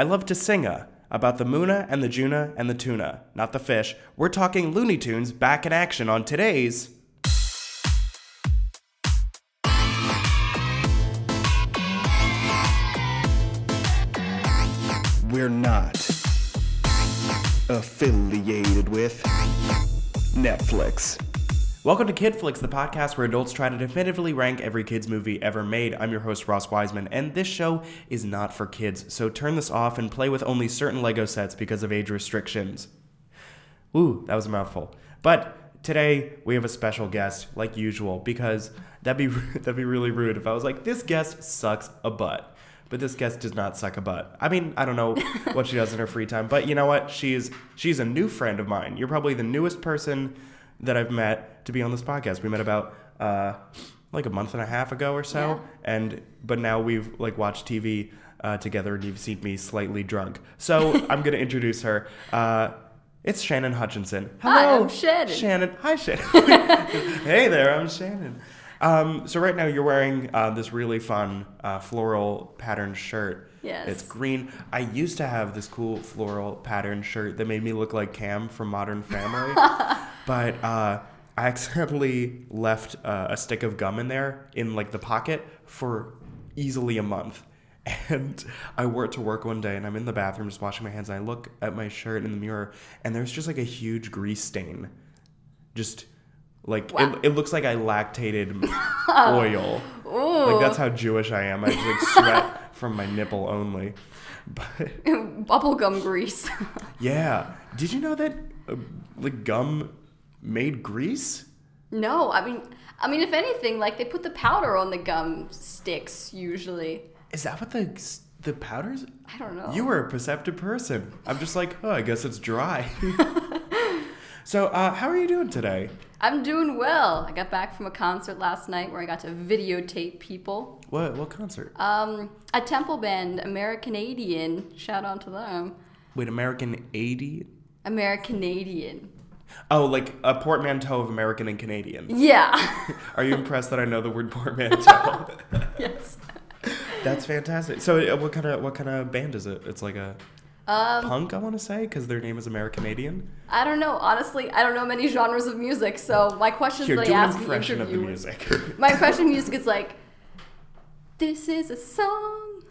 I love to singa about the Muna and the Juna and the tuna, not the fish. We're talking Looney Tunes back in action on today's. We're not affiliated with Netflix. Welcome to Kid Flicks, the podcast where adults try to definitively rank every kid's movie ever made. I'm your host, Ross Wiseman, and this show is not for kids, so turn this off and play with only certain Lego sets because of age restrictions. Ooh, that was a mouthful. But today we have a special guest, like usual, because that'd be that'd be really rude if I was like, this guest sucks a butt. But this guest does not suck a butt. I mean, I don't know what she does in her free time, but you know what? She's she's a new friend of mine. You're probably the newest person that I've met to be on this podcast. We met about uh, like a month and a half ago or so, Yeah. and but now we've like watched TV uh, together, and you've seen me slightly drunk. So I'm gonna introduce her. Uh, it's Shannon Hutchinson. Hi, Hello, I'm Shannon. Shannon. Hi, Shannon. hey there, I'm Shannon. Um, so right now you're wearing uh, this really fun uh, floral patterned shirt. Yes. It's green. I used to have this cool floral pattern shirt that made me look like Cam from Modern Family, but uh, I accidentally left uh, a stick of gum in there in like the pocket for easily a month. And I wore it to work one day, and I'm in the bathroom just washing my hands, and I look at my shirt in the mirror, and there's just like a huge grease stain. Just like Wow. it, it looks like I lactated oil. Like that's how Jewish I am. I just like sweat from my nipple only. But Bubblegum grease. yeah, did you know that uh, like gum made grease? no, I mean, I mean, if anything, like they put the powder on the gum sticks usually. Is that what the the powders? I don't know. You were a perceptive person. I'm just like, oh, I guess it's dry. so, uh, how are you doing today? I'm doing well. I got back from a concert last night where I got to videotape people. What what concert? Um, a temple band, Americanadian. Shout out to them. Wait, American 80? Americanadian. Oh, like a portmanteau of American and Canadian. Yeah. Are you impressed that I know the word portmanteau? yes. That's fantastic. So, uh, what kind of what kind of band is it? It's like a Um, punk, I want to say, because their name is Americanadian. I don't know. Honestly, I don't know many genres of music, so my questions Here, that do I ask the impression of the music. My impression of music is like, this is a song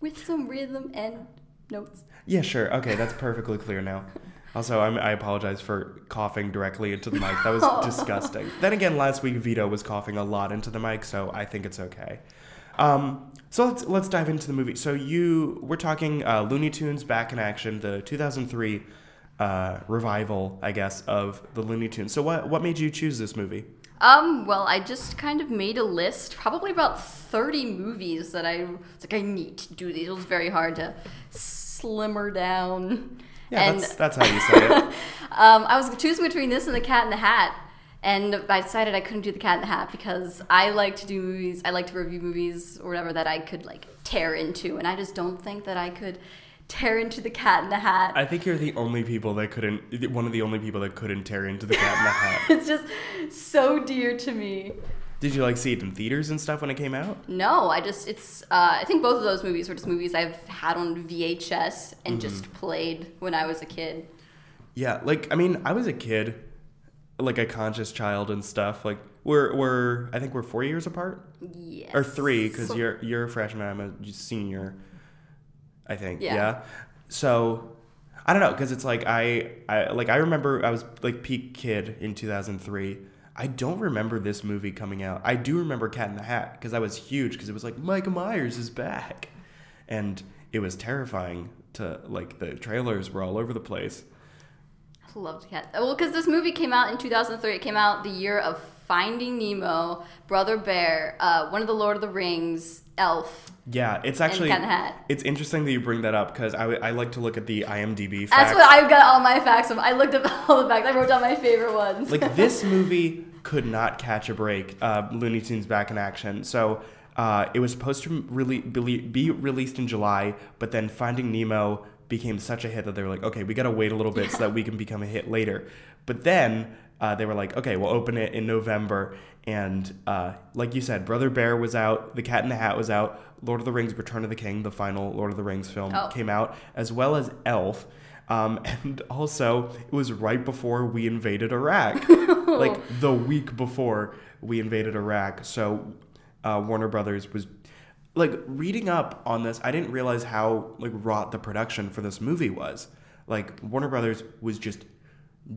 with some rhythm and notes. yeah, sure. Okay, that's perfectly clear now. Also, I'm, I apologize for coughing directly into the mic. That was disgusting. Then again, last week Vito was coughing a lot into the mic, so I think it's okay. Um, so let's let's dive into the movie. So you we're talking uh, Looney Tunes back in action, the 2003 uh, revival, I guess, of the Looney Tunes. So what what made you choose this movie? Um, well, I just kind of made a list, probably about 30 movies that I was like, I need to do these. It was very hard to slimmer down. Yeah, and that's that's how you say it. um, I was choosing between this and The Cat in the Hat. And I decided I couldn't do The Cat in the Hat because I like to do movies, I like to review movies or whatever that I could like tear into. And I just don't think that I could tear into The Cat in the Hat. I think you're the only people that couldn't, one of the only people that couldn't tear into the Cat in the Hat. it's just so dear to me. Did you like see it in theaters and stuff when it came out? No, I just it's uh, I think both of those movies were just movies I've had on VHS and just played when I was a kid. Yeah, like I mean, I was a kid, like a conscious child and stuff. Like we're we're I think we're four years apart Yes. or three because you're you're a freshman, I'm a senior. I think. Yeah. Yeah. So I don't know because it's like I I like I remember I was like peak kid in 2003. I don't remember this movie coming out. I do remember Cat in the Hat because I was huge because it was like Michael Myers is back, and it was terrifying to like the trailers were all over the place. Loved Cat. Well, because this movie came out in 2003. It came out the year of Finding Nemo, Brother Bear, uh, one of the Lord of the Rings, Elf. Yeah, it's actually Cat in the Hat. it's interesting that you bring that up because I, I like to look at the IMDb facts. That's what I got all my facts from. I looked up all the facts. I wrote down my favorite ones. like this movie could not catch a break. Uh, Looney Tunes back in action. So uh, it was supposed to really be, be released in July, but then Finding Nemo became such a hit that they were like, okay, we got to wait a little bit so that we can become a hit later. But then uh, they were like, okay, we'll open it in November. And uh, like you said, Brother Bear was out, The Cat in the Hat was out, Lord of the Rings: Return of the King, the final Lord of the Rings film, Oh. came out, as well as Elf. Um, and also, it was right before we invaded Iraq, like the week before we invaded Iraq. So, uh, Warner Brothers was like reading up on this. I didn't realize how like wrought the production for this movie was. Like Warner Brothers was just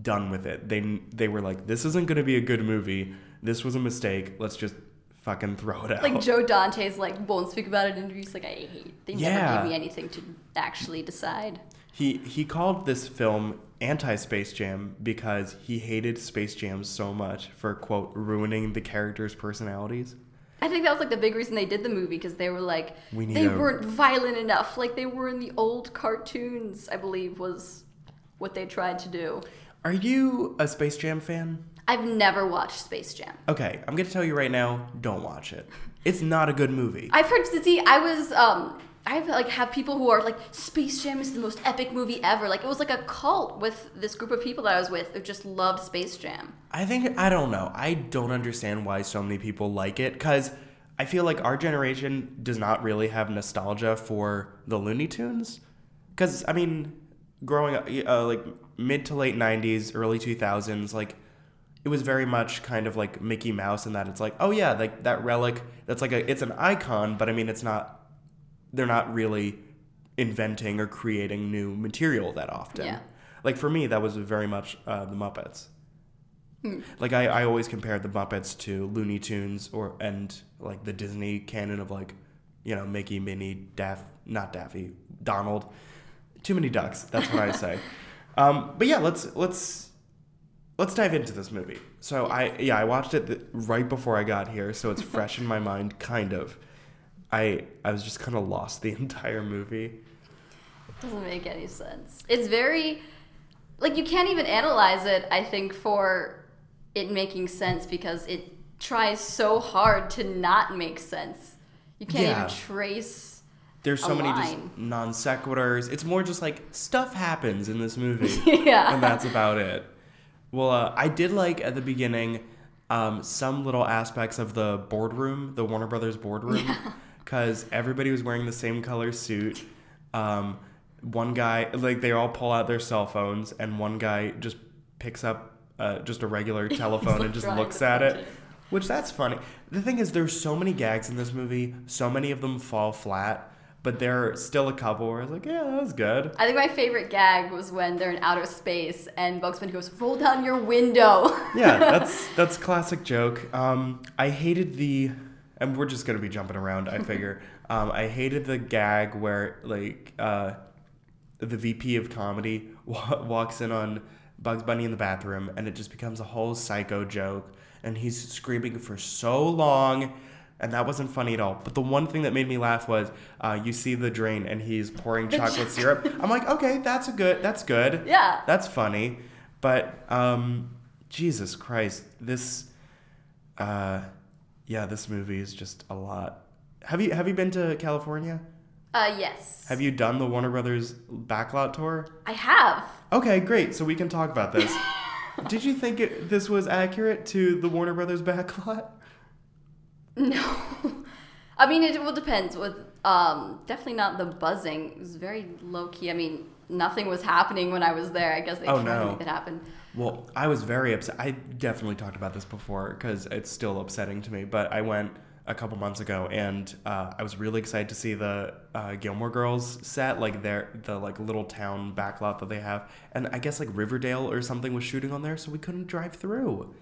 done with it. They they were like, this isn't going to be a good movie. This was a mistake. Let's just fucking throw it out. Like Joe Dante's like won't speak about it in interviews. Like I hate. They never Yeah. give me anything to actually decide. He he called this film anti Space Jam because he hated Space Jam so much for quote ruining the characters' personalities. I think that was like the big reason they did the movie because they were like We they a- weren't violent enough like they were in the old cartoons. I believe was what they tried to do. Are you a Space Jam fan? I've never watched Space Jam. Okay, I'm gonna tell you right now, don't watch it. It's not a good movie. I've heard see I was um I've like have people who are like Space Jam is the most epic movie ever. Like it was like a cult with this group of people that I was with who just loved Space Jam. I think I don't know. I don't understand why so many people like it because I feel like our generation does not really have nostalgia for the Looney Tunes. Because I mean, growing up, uh, like mid to late '90s, early 2000s, like it was very much kind of like Mickey Mouse in that it's like, oh yeah, like that relic. That's like a, it's an icon, but I mean, it's not. They're not really inventing or creating new material that often. Yeah. Like for me, that was very much uh, the Muppets. Like I, I always compare the Muppets to Looney Tunes or and like the Disney canon of like, you know, Mickey, Minnie, Daff, not Daffy, Donald. Too many ducks. That's what I say. Um, but yeah, let's let's let's dive into this movie. So I yeah I watched it th- right before I got here, so it's fresh in my mind, kind of. I I was just kind of lost the entire movie. Doesn't make any sense. It's very like you can't even analyze it, I think, for it making sense because it tries so hard to not make sense. You can't Yeah. even trace There's so many line. just non sequiturs. It's more just like stuff happens in this movie. Yeah. And that's about it. Well, uh, I did like at the beginning um, some little aspects of the boardroom, the Warner Brothers boardroom, because everybody was wearing the same color suit. Um, one guy, like, they all pull out their cell phones, and one guy just picks up uh, just a regular telephone and just looks at it. it. Which that's funny. The thing is, there's so many gags in this movie. So many of them fall flat, but there are still a couple where I was like, yeah, that was good. I think my favorite gag was when they're in outer space and Bugs Bunny goes, "Roll down your window." Yeah, that's that's classic joke. Um, I hated the, and we're just gonna be jumping around. I figure. um, I hated the gag where like uh, the VP of comedy wa- walks in on Bugs Bunny in the bathroom, and it just becomes a whole psycho joke, and he's screaming for so long. And that wasn't funny at all. But the one thing that made me laugh was uh, you see the drain and he's pouring chocolate syrup. I'm like, okay, that's a good, that's good. Yeah. That's funny. But um, Jesus Christ, this, uh, yeah, this movie is just a lot. Have you have you been to California? uh, yes. Have you done the Warner Brothers backlot tour? I have. Okay, great. So we can talk about this. Did you think it, this was accurate to the Warner Brothers backlot? No. I mean, it will depends. With um, definitely not the buzzing. It was very low key. I mean, nothing was happening when I was there. I guess they Oh, tried no. to make it happen. Well, I was very upset. I definitely talked about this before because it's still upsetting to me. But I went a couple months ago, and uh, I was really excited to see the uh, Gilmore Girls set, like their the like little town backlot that they have, and I guess like Riverdale or something was shooting on there, so we couldn't drive through.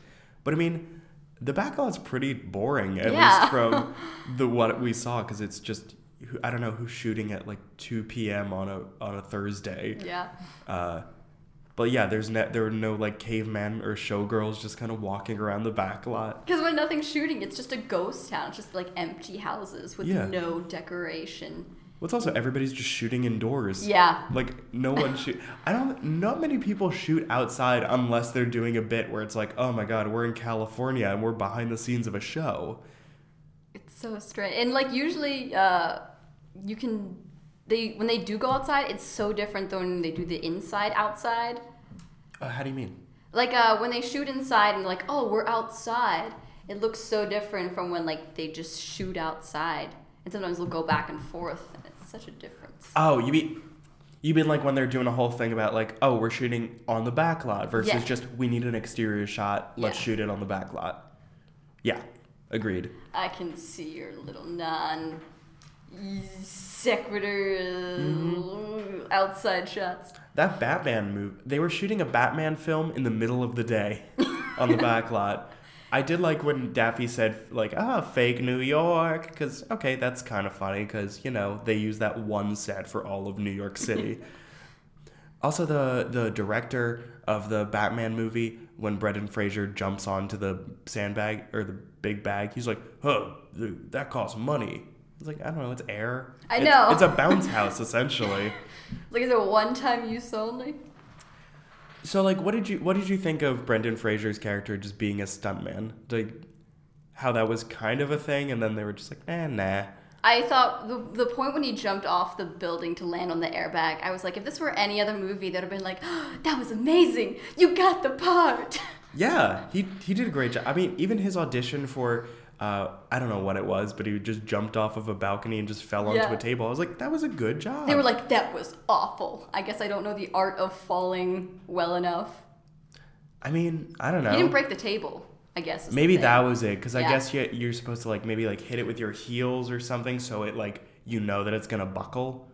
But I mean, the backlot's pretty boring, at Yeah. least from the what we saw, because it's just I don't know who's shooting at like 2 p.m. on a on a Thursday. Yeah. Uh, but yeah, there's no, there were no like cavemen or showgirls just kind of walking around the back lot. Because when nothing's shooting, it's just a ghost town. It's just like empty houses with Yeah. no decoration. What's also everybody's just shooting indoors. Yeah. Like no one shoot. I don't. Not many people shoot outside unless they're doing a bit where it's like, oh my god, we're in California and we're behind the scenes of a show. It's so strange. And like usually, uh, you can they when they do go outside, it's so different than when they do the inside outside. Uh, how do you mean? Like uh, when they shoot inside and like, oh, we're outside. It looks so different from when like they just shoot outside. and sometimes they'll go back and forth, and it's such a difference. Oh, you mean you mean like when they're doing a whole thing about like, oh, we're shooting on the back lot versus Yeah. just we need an exterior shot, let's Yeah. shoot it on the back lot. Yeah, agreed. I can see your little non sequitur Mm-hmm. outside shots. That Batman movie, they were shooting a Batman film in the middle of the day on the back lot. I did like when Daffy said like, ah, fake New York, because okay, that's kind of funny because you know they use that one set for all of New York City. also, the the director of the Batman movie, when Brendan Fraser jumps onto the sandbag or the big bag, he's like, huh, that costs money. It's like I don't know, it's air. I It's- know. it's a bounce house essentially. Like, is it one time use only? So like what did you what did you think of Brendan Fraser's character just being a stuntman? Like how that was kind of a thing and then they were just like, eh nah. I thought the, the point when he jumped off the building to land on the airbag, I was like, if this were any other movie, that'd have been like, that was amazing. You got the part. Yeah, he he did a great job. I mean, even his audition for uh, I don't know what it was, but he just jumped off of a balcony and just fell onto Yeah. a table. I was like, that was a good job. They were like, that was awful. I guess I don't know the art of falling well enough. I mean, I don't know. He didn't break the table, I guess. maybe that was it because I guess you, you're supposed to like maybe like hit it with your heels or something so it like you know that it's gonna buckle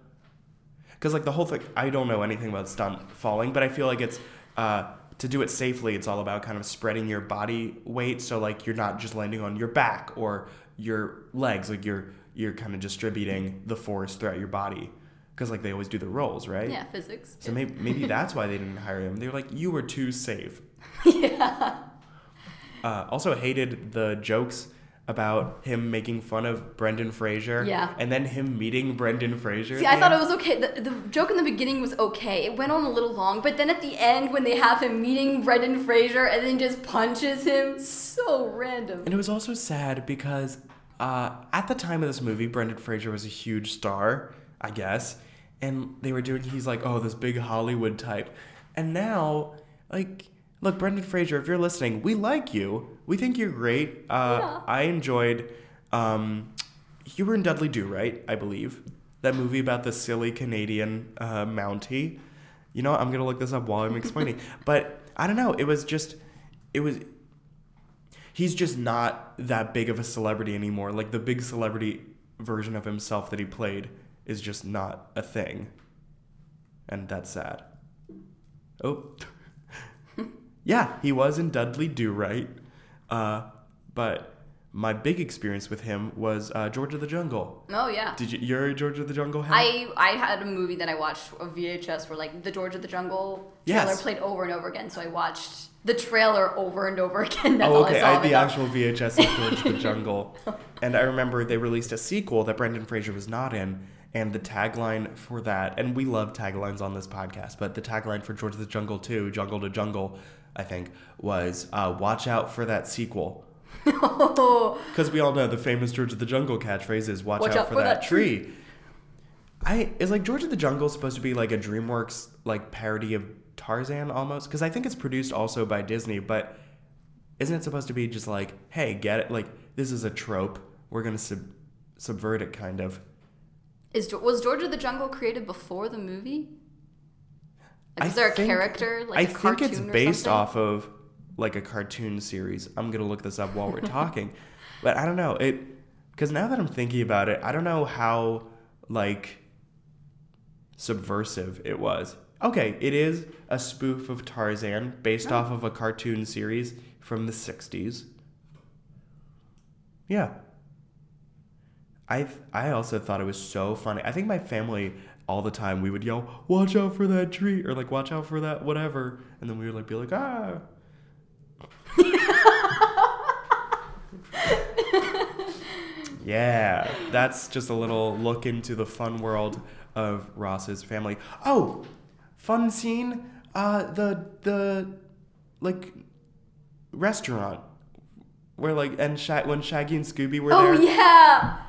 because like the whole thing i don't know anything about stunt falling but i feel like it's uh, to do it safely it's all about kind of spreading your body weight so like you're not just landing on your back or your legs like you're you're kind of distributing the force throughout your body because like they always do the rolls right Yeah, physics. so maybe maybe that's why they didn't hire him. They were like, you were too safe. yeah. Uh, also hated the jokes about him making fun of Brendan Fraser. Yeah. And then him meeting Brendan Fraser. See, I thought it was okay. The, the joke in the beginning was okay. It went on a little long, but then at the end, when they have him meeting Brendan Fraser and then just punches him, so random. And it was also sad because uh, at the time of this movie, Brendan Fraser was a huge star, I guess. And they were doing, he's like, oh, this big Hollywood type. And now, like, look, Brendan Fraser, if you're listening, we like you. We think you're great. Uh, Yeah. I enjoyed, um, you were in Dudley Do Right, I believe. That movie about the silly Canadian uh, Mountie. You know. I'm going to look this up while I'm explaining. but I don't know. It was just, it was, he's just not that big of a celebrity anymore. Like the big celebrity version of himself that he played is just not a thing. And that's sad. Oh. Yeah, he was in Dudley Do Right. Uh, but my big experience with him was uh, George of the Jungle. Oh yeah. Did you? You're a George of the Jungle head? I I had a movie that I watched a VHS where like the George of the Jungle trailer Yes. played over and over again. So I watched the trailer over and over again. That's oh, okay. I. I had the actual VHS of George of the Jungle, and I remember they released a sequel that Brendan Fraser was not in, and the tagline for that, and we love taglines on this podcast, but the tagline for George of the Jungle 2, Jungle to Jungle, I think, was uh, "Watch out for that sequel." Because we all know the famous George of the Jungle catchphrase is "Watch, out, for, that, tree." I is like George of the Jungle supposed to be like a DreamWorks like parody of Tarzan almost? Because I think it's produced also by Disney, but isn't it supposed to be just like, hey, get it? Like this is a trope. We're gonna sub- subvert it, kind of. Is was George of the Jungle created before the movie? Like, I is there a think- character like I think it's based off of like a cartoon series. I'm gonna look this up while we're talking, but I don't know it because now that I'm thinking about it, I don't know how like subversive it was. Okay, it is a spoof of Tarzan based oh. off of a cartoon series from the 60s. Yeah. I I also thought it was so funny. I think my family all the time we would yell, "Watch out for that tree," or like, "Watch out for that whatever," and then we would like be like, "Ah." yeah, that's just a little look into the fun world of Ross's family. Oh, fun scene. Uh, the the like restaurant where like and when Shaggy and Scooby were Oh there. Oh yeah,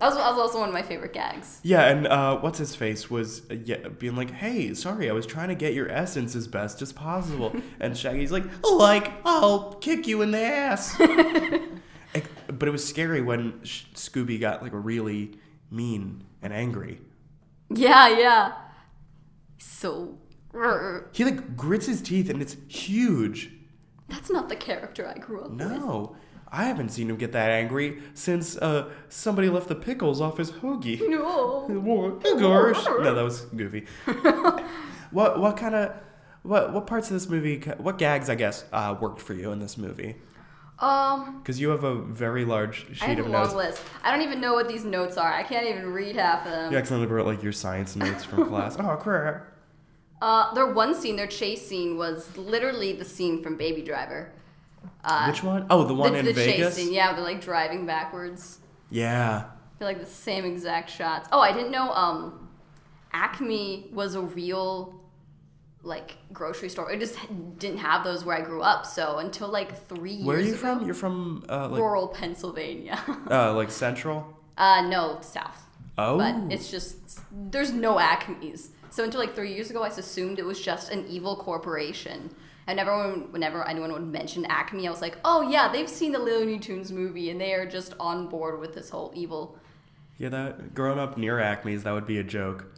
that was, that was also one of my favorite gags. Yeah, and uh, what's his face was uh, yeah, being like, "Hey, sorry, I was trying to get your essence as best as possible," and Shaggy's like, "Like, I'll kick you in the ass." Ex- but it was scary when Sh- Scooby got like really mean and angry. Yeah, yeah. So, He like grits his teeth and it's huge. that's not the character I grew up with. No, I haven't seen him get that angry since uh somebody left the pickles off his hoagie. No. Gosh. No, that was goofy. what what kind of what what parts of this movie? What gags I guess uh, worked for you in this movie? Um, Because you have a very large sheet I have a of long notes. list. I don't even know what these notes are. I can't even read half of them. You accidentally wrote like your science notes from class. Oh crap! Uh, their one scene, their chase scene, was literally the scene from Baby Driver. Uh, Which one? Oh, the one the, in the Vegas. chase scene, yeah, they're like driving backwards. Yeah. They're like the same exact shots. Oh, I didn't know. Um, Acme was a real like grocery store. It just didn't have those where I grew up. So until like three years Where are you ago, from? You're from uh, like rural Pennsylvania. uh, like Central. uh, no, south. Oh. But it's just there's no Acme's. So until like three years ago, I assumed it was just an evil corporation. And everyone, whenever anyone would mention Acme, I was like, oh yeah, they've seen the Looney Tunes movie, and they are just on board with this whole evil. Yeah, that growing up near Acme's, that would be a joke.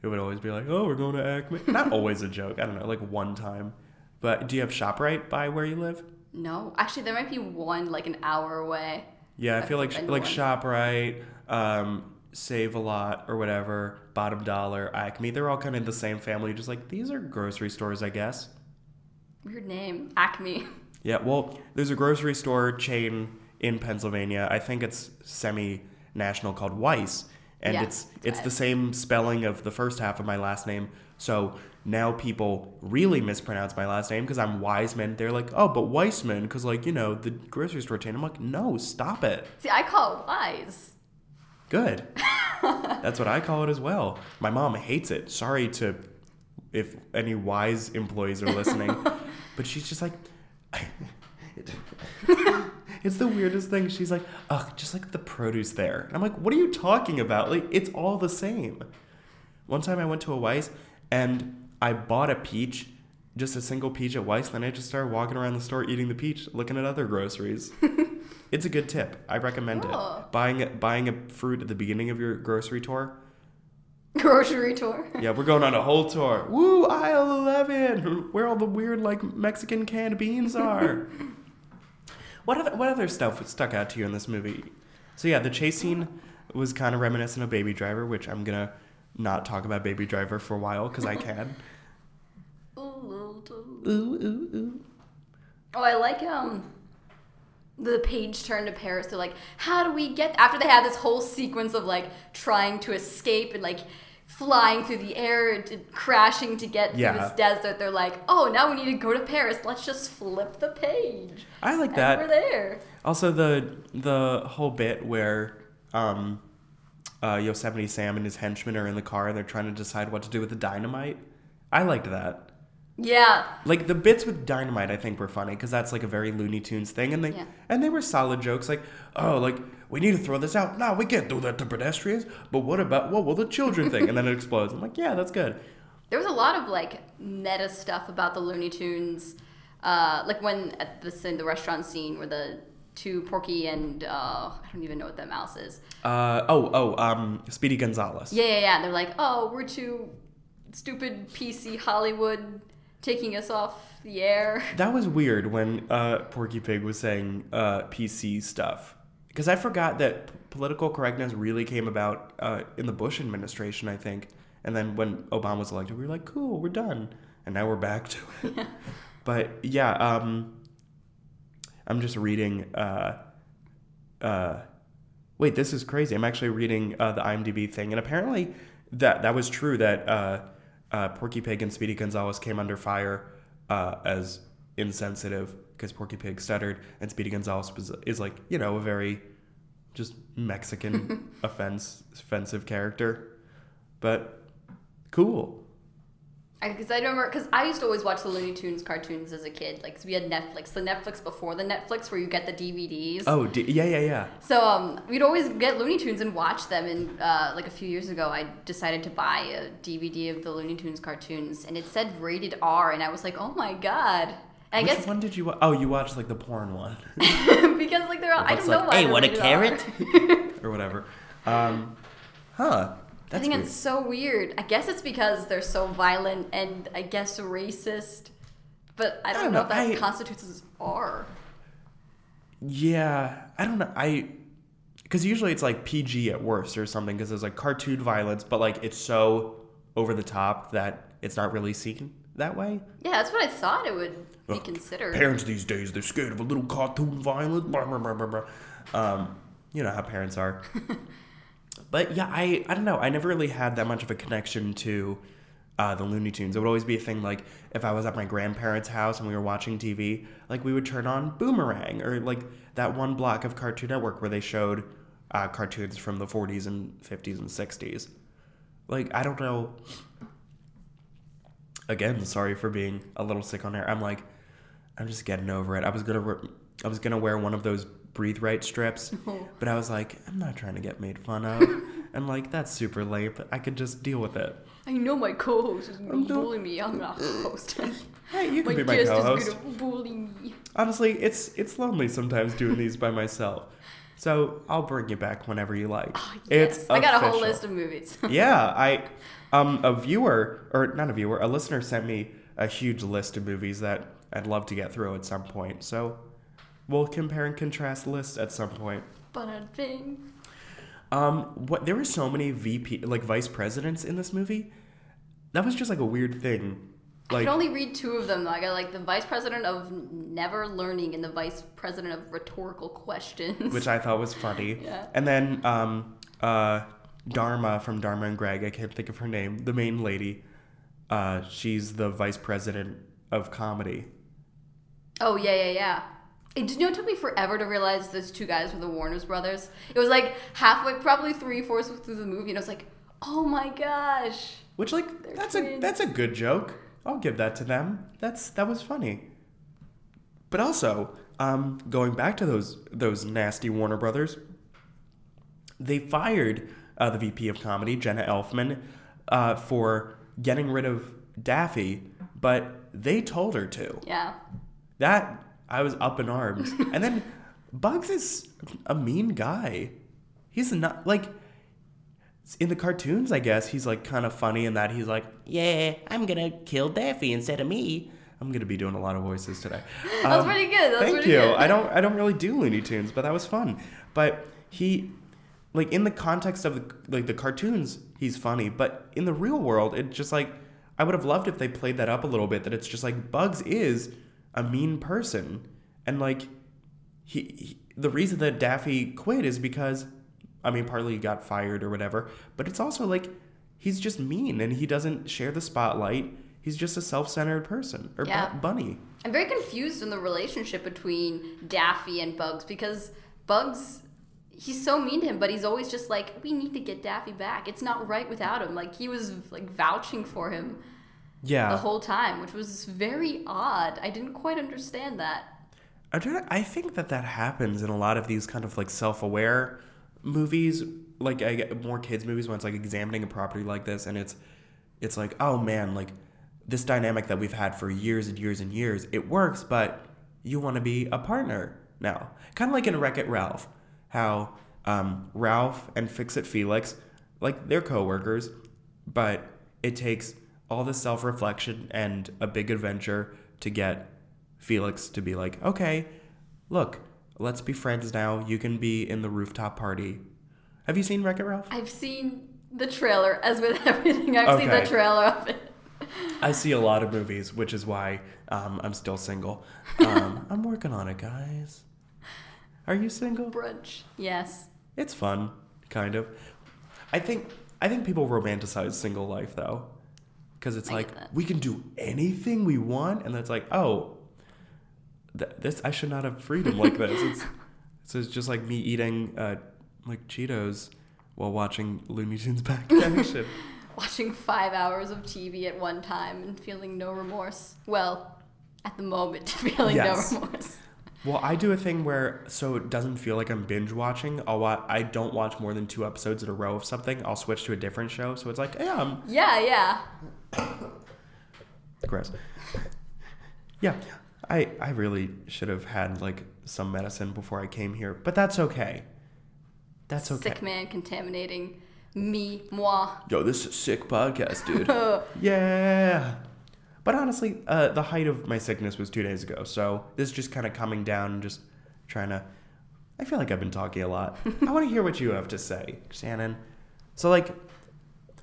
It would always be like, "Oh, we're going to Acme." Not always a joke. I don't know, like one time. But do you have Shoprite by where you live? No, actually, there might be one like an hour away. Yeah, I feel like I know like. Shoprite, um, Save a Lot or whatever, Bottom Dollar, Acme. They're all kind of the same family. Just like these are grocery stores, I guess. Weird name, Acme. Yeah, well, there's a grocery store chain in Pennsylvania. I think it's semi-national called Weis, and Yeah, it's it's right. the same spelling of the first half of my last name. So now people really mispronounce my last name because I'm Wiseman. They're like, oh, but Weissman, because like you know the grocery store chain. I'm like, no, stop it. See, I call it wise. Good. That's what I call it as well. My mom hates it. Sorry to if any wise employees are listening, but she's just like, it's the weirdest thing. She's like, ugh, just like the produce there. And I'm like, what are you talking about? Like, it's all the same. One time I went to a Weis and I bought a peach, just a single peach at Weis. Then I just started walking around the store eating the peach, looking at other groceries. it's a good tip. I recommend Oh. it. Buying buying a fruit at the beginning of your grocery tour. Grocery tour. Yeah, we're going on a whole tour. Woo, aisle 11, where all the weird like Mexican canned beans are. what other what other stuff stuck out to you in this movie? So yeah, the chase scene was kind of reminiscent of Baby Driver, which I'm gonna not talk about Baby Driver for a while because I can. Ooh, ooh, ooh, ooh. Oh, I like um the page turn to Paris. They're like, how do we get after they had this whole sequence of like trying to escape and like flying through the air and crashing to get Yeah. through this desert. They're like, oh, now we need to go to Paris. Let's just flip the page. I like And that. we're there. Also, the the whole bit where um, uh, Yosemite Sam and his henchmen are in the car and they're trying to decide what to do with the dynamite. I liked that. Yeah. Like the bits with dynamite, I think were funny because that's like a very Looney Tunes thing, and they Yeah. and they were solid jokes. Like, oh, like we need to throw this out. No, we can't do that to pedestrians. But what about what will the children think? And then it explodes. I'm like, yeah, that's good. There was a lot of like meta stuff about the Looney Tunes, uh, like when at the the restaurant scene where the two Porky and uh, I don't even know what that mouse is. Uh, oh, oh, um, Speedy Gonzales. Yeah, yeah, yeah. They're like, oh, we're too stupid PC Hollywood taking us off the air. That was weird when uh, Porky Pig was saying uh, PC stuff. Because I forgot that p- political correctness really came about uh, in the Bush administration, I think. And then when Obama was elected, we were like, cool, we're done. And now we're back to it. But yeah, um, I'm just reading. Uh, uh, wait, this is crazy. I'm actually reading uh, the IMDb thing. And apparently that, that was true that uh, Porky Pig and Speedy Gonzales came under fire uh, as insensitive because Porky Pig stuttered and Speedy Gonzales was, is like, you know, a very just Mexican offense, offensive character. But cool. Because I remember, because I used to always watch the Looney Tunes cartoons as a kid. Like, 'cause we had Netflix, the Netflix before the Netflix, where you get the DVDs. Oh, d- yeah, yeah, yeah. So um, we'd always get Looney Tunes and watch them. And uh, like a few years ago, I decided to buy a DVD of the Looney Tunes cartoons, and it said rated R, and I was like, oh my god, I Which guess one did you? Wa- oh, you watched like the porn one, because like they're all, I don't know like, why. "Hey, they're a carrot?" Or whatever. Um, huh? I think weird. it's so weird. I guess it's because they're so violent and I guess racist. But I don't, don't know, know, if that I- constitutes as R. Yeah, I don't know. I because usually it's like PG at worst or something because there's like cartoon violence, but like it's so over the top that it's not really seen that way. Yeah, that's what I thought it would be Ugh, considered. Parents these days they're scared of a little cartoon violence. Blah, blah, blah, blah, blah. Um, you know how parents are. but yeah, I I don't know. I never really had that much of a connection to uh, the Looney Tunes. It would always be a thing like if I was at my grandparents' house and we were watching TV, like we would turn on Boomerang or like that one block of Cartoon Network where they showed uh, cartoons from the 40s and 50s and 60s. Like I don't know. Again, sorry for being a little sick on air. I'm like, I'm just getting over it. I was gonna, I was gonna wear one of those breathe right strips, but I was like, I'm not trying to get made fun of, and like that's super lame. But I could just deal with it. I know my co-host is gonna bully me. I'm not host. Hey, you my can be my guest co-host. is gonna bully me. Honestly, it's it's lonely sometimes doing these by myself. So I'll bring you back whenever you like. Yes, It's I got a whole list of movies. yeah, I um a viewer or not a viewer, a listener sent me a huge list of movies that I'd love to get through at some point. So we'll compare and contrast lists at some point. but thing. Um what there were so many VP like vice presidents in this movie. That was just like a weird thing. I Like could only read two of them though. I got like the vice president of never learning and the vice president of rhetorical questions. which I thought was funny. Yeah. And then um uh Dharma from Dharma and Greg, I can't think of her name, the main lady. Uh she's the vice president of comedy. Oh yeah, yeah, yeah. It, you know it took me forever to realize those two guys were the Warner's brothers? It was like halfway, probably three fourths through the movie, and I was like, oh my gosh. Which like They're that's a that's a good joke. I'll give that to them. That's that was funny. But also, um, going back to those those nasty Warner Brothers, they fired uh, the VP of comedy, Jenna Elfman, uh, for getting rid of Daffy, but they told her to. Yeah. That I was up in arms. and then Bugs is a mean guy. He's not like in the cartoons, I guess he's like kind of funny in that he's like, "Yeah, I'm gonna kill Daffy instead of me." I'm gonna be doing a lot of voices today. That was Um, pretty good. That was thank pretty you. good. I don't I don't really do Looney Tunes, but that was fun. But he like in the context of the, like the cartoons, he's funny, but in the real world, it just like I would have loved if they played that up a little bit that it's just like Bugs is a mean person and like he, he the reason that Daffy quit is because I mean partly he got fired or whatever, but it's also like he's just mean and he doesn't share the spotlight. He's just a self-centered person or bu- Yeah. bunny. I'm very confused in the relationship between Daffy and Bugs because Bugs, he's so mean to him, but he's always just like, we need to get Daffy back. It's not right without him. Like he was like vouching for him Yeah. the whole time, which was very odd. I didn't quite understand that. I don't. I think that that happens in a lot of these kind of like self-aware movies, like I get more kids movies when it's like examining a property like this, and it's it's like, oh man, like this dynamic that we've had for years and years and years, it works, but you want to be a partner now, kind of like in Wreck It Ralph, how um, Ralph and Fix It Felix, like they're coworkers, but it takes all this self-reflection and a big adventure to get Felix to be like, okay, look, let's be friends now. You can be in the rooftop party. Have you seen Wreck It Ralph? I've seen the trailer, as with everything, I've seen the trailer of it. I see a lot of movies, which is why um, I'm still single. Um, I'm working on it, guys. Are you single? Brunch. Yes. It's fun, kind of. I think I think people romanticize single life though, because it's I like we can do anything we want, and that's like, oh, th- this I should not have freedom like this. It's so it's just like me eating uh, like Cheetos while watching Looney Tunes back action. Watching five hours of TV at one time and feeling no remorse. Well, at the moment, feeling Yes. no remorse. Well, I do a thing where so it doesn't feel like I'm binge watching. I'll wa- I don't watch more than two episodes in a row of something. I'll switch to a different show. So it's like, yeah, I'm Yeah, yeah. Gross. Yeah, I I really should have had like some medicine before I came here, but that's okay. That's okay. Sick man contaminating me, moi. Yo, this is a sick podcast, dude. yeah. But honestly, uh, the height of my sickness was two days ago, so this is just kind of coming down and just trying to. I feel like I've been talking a lot. I want to hear what you have to say, Shannon. So, like,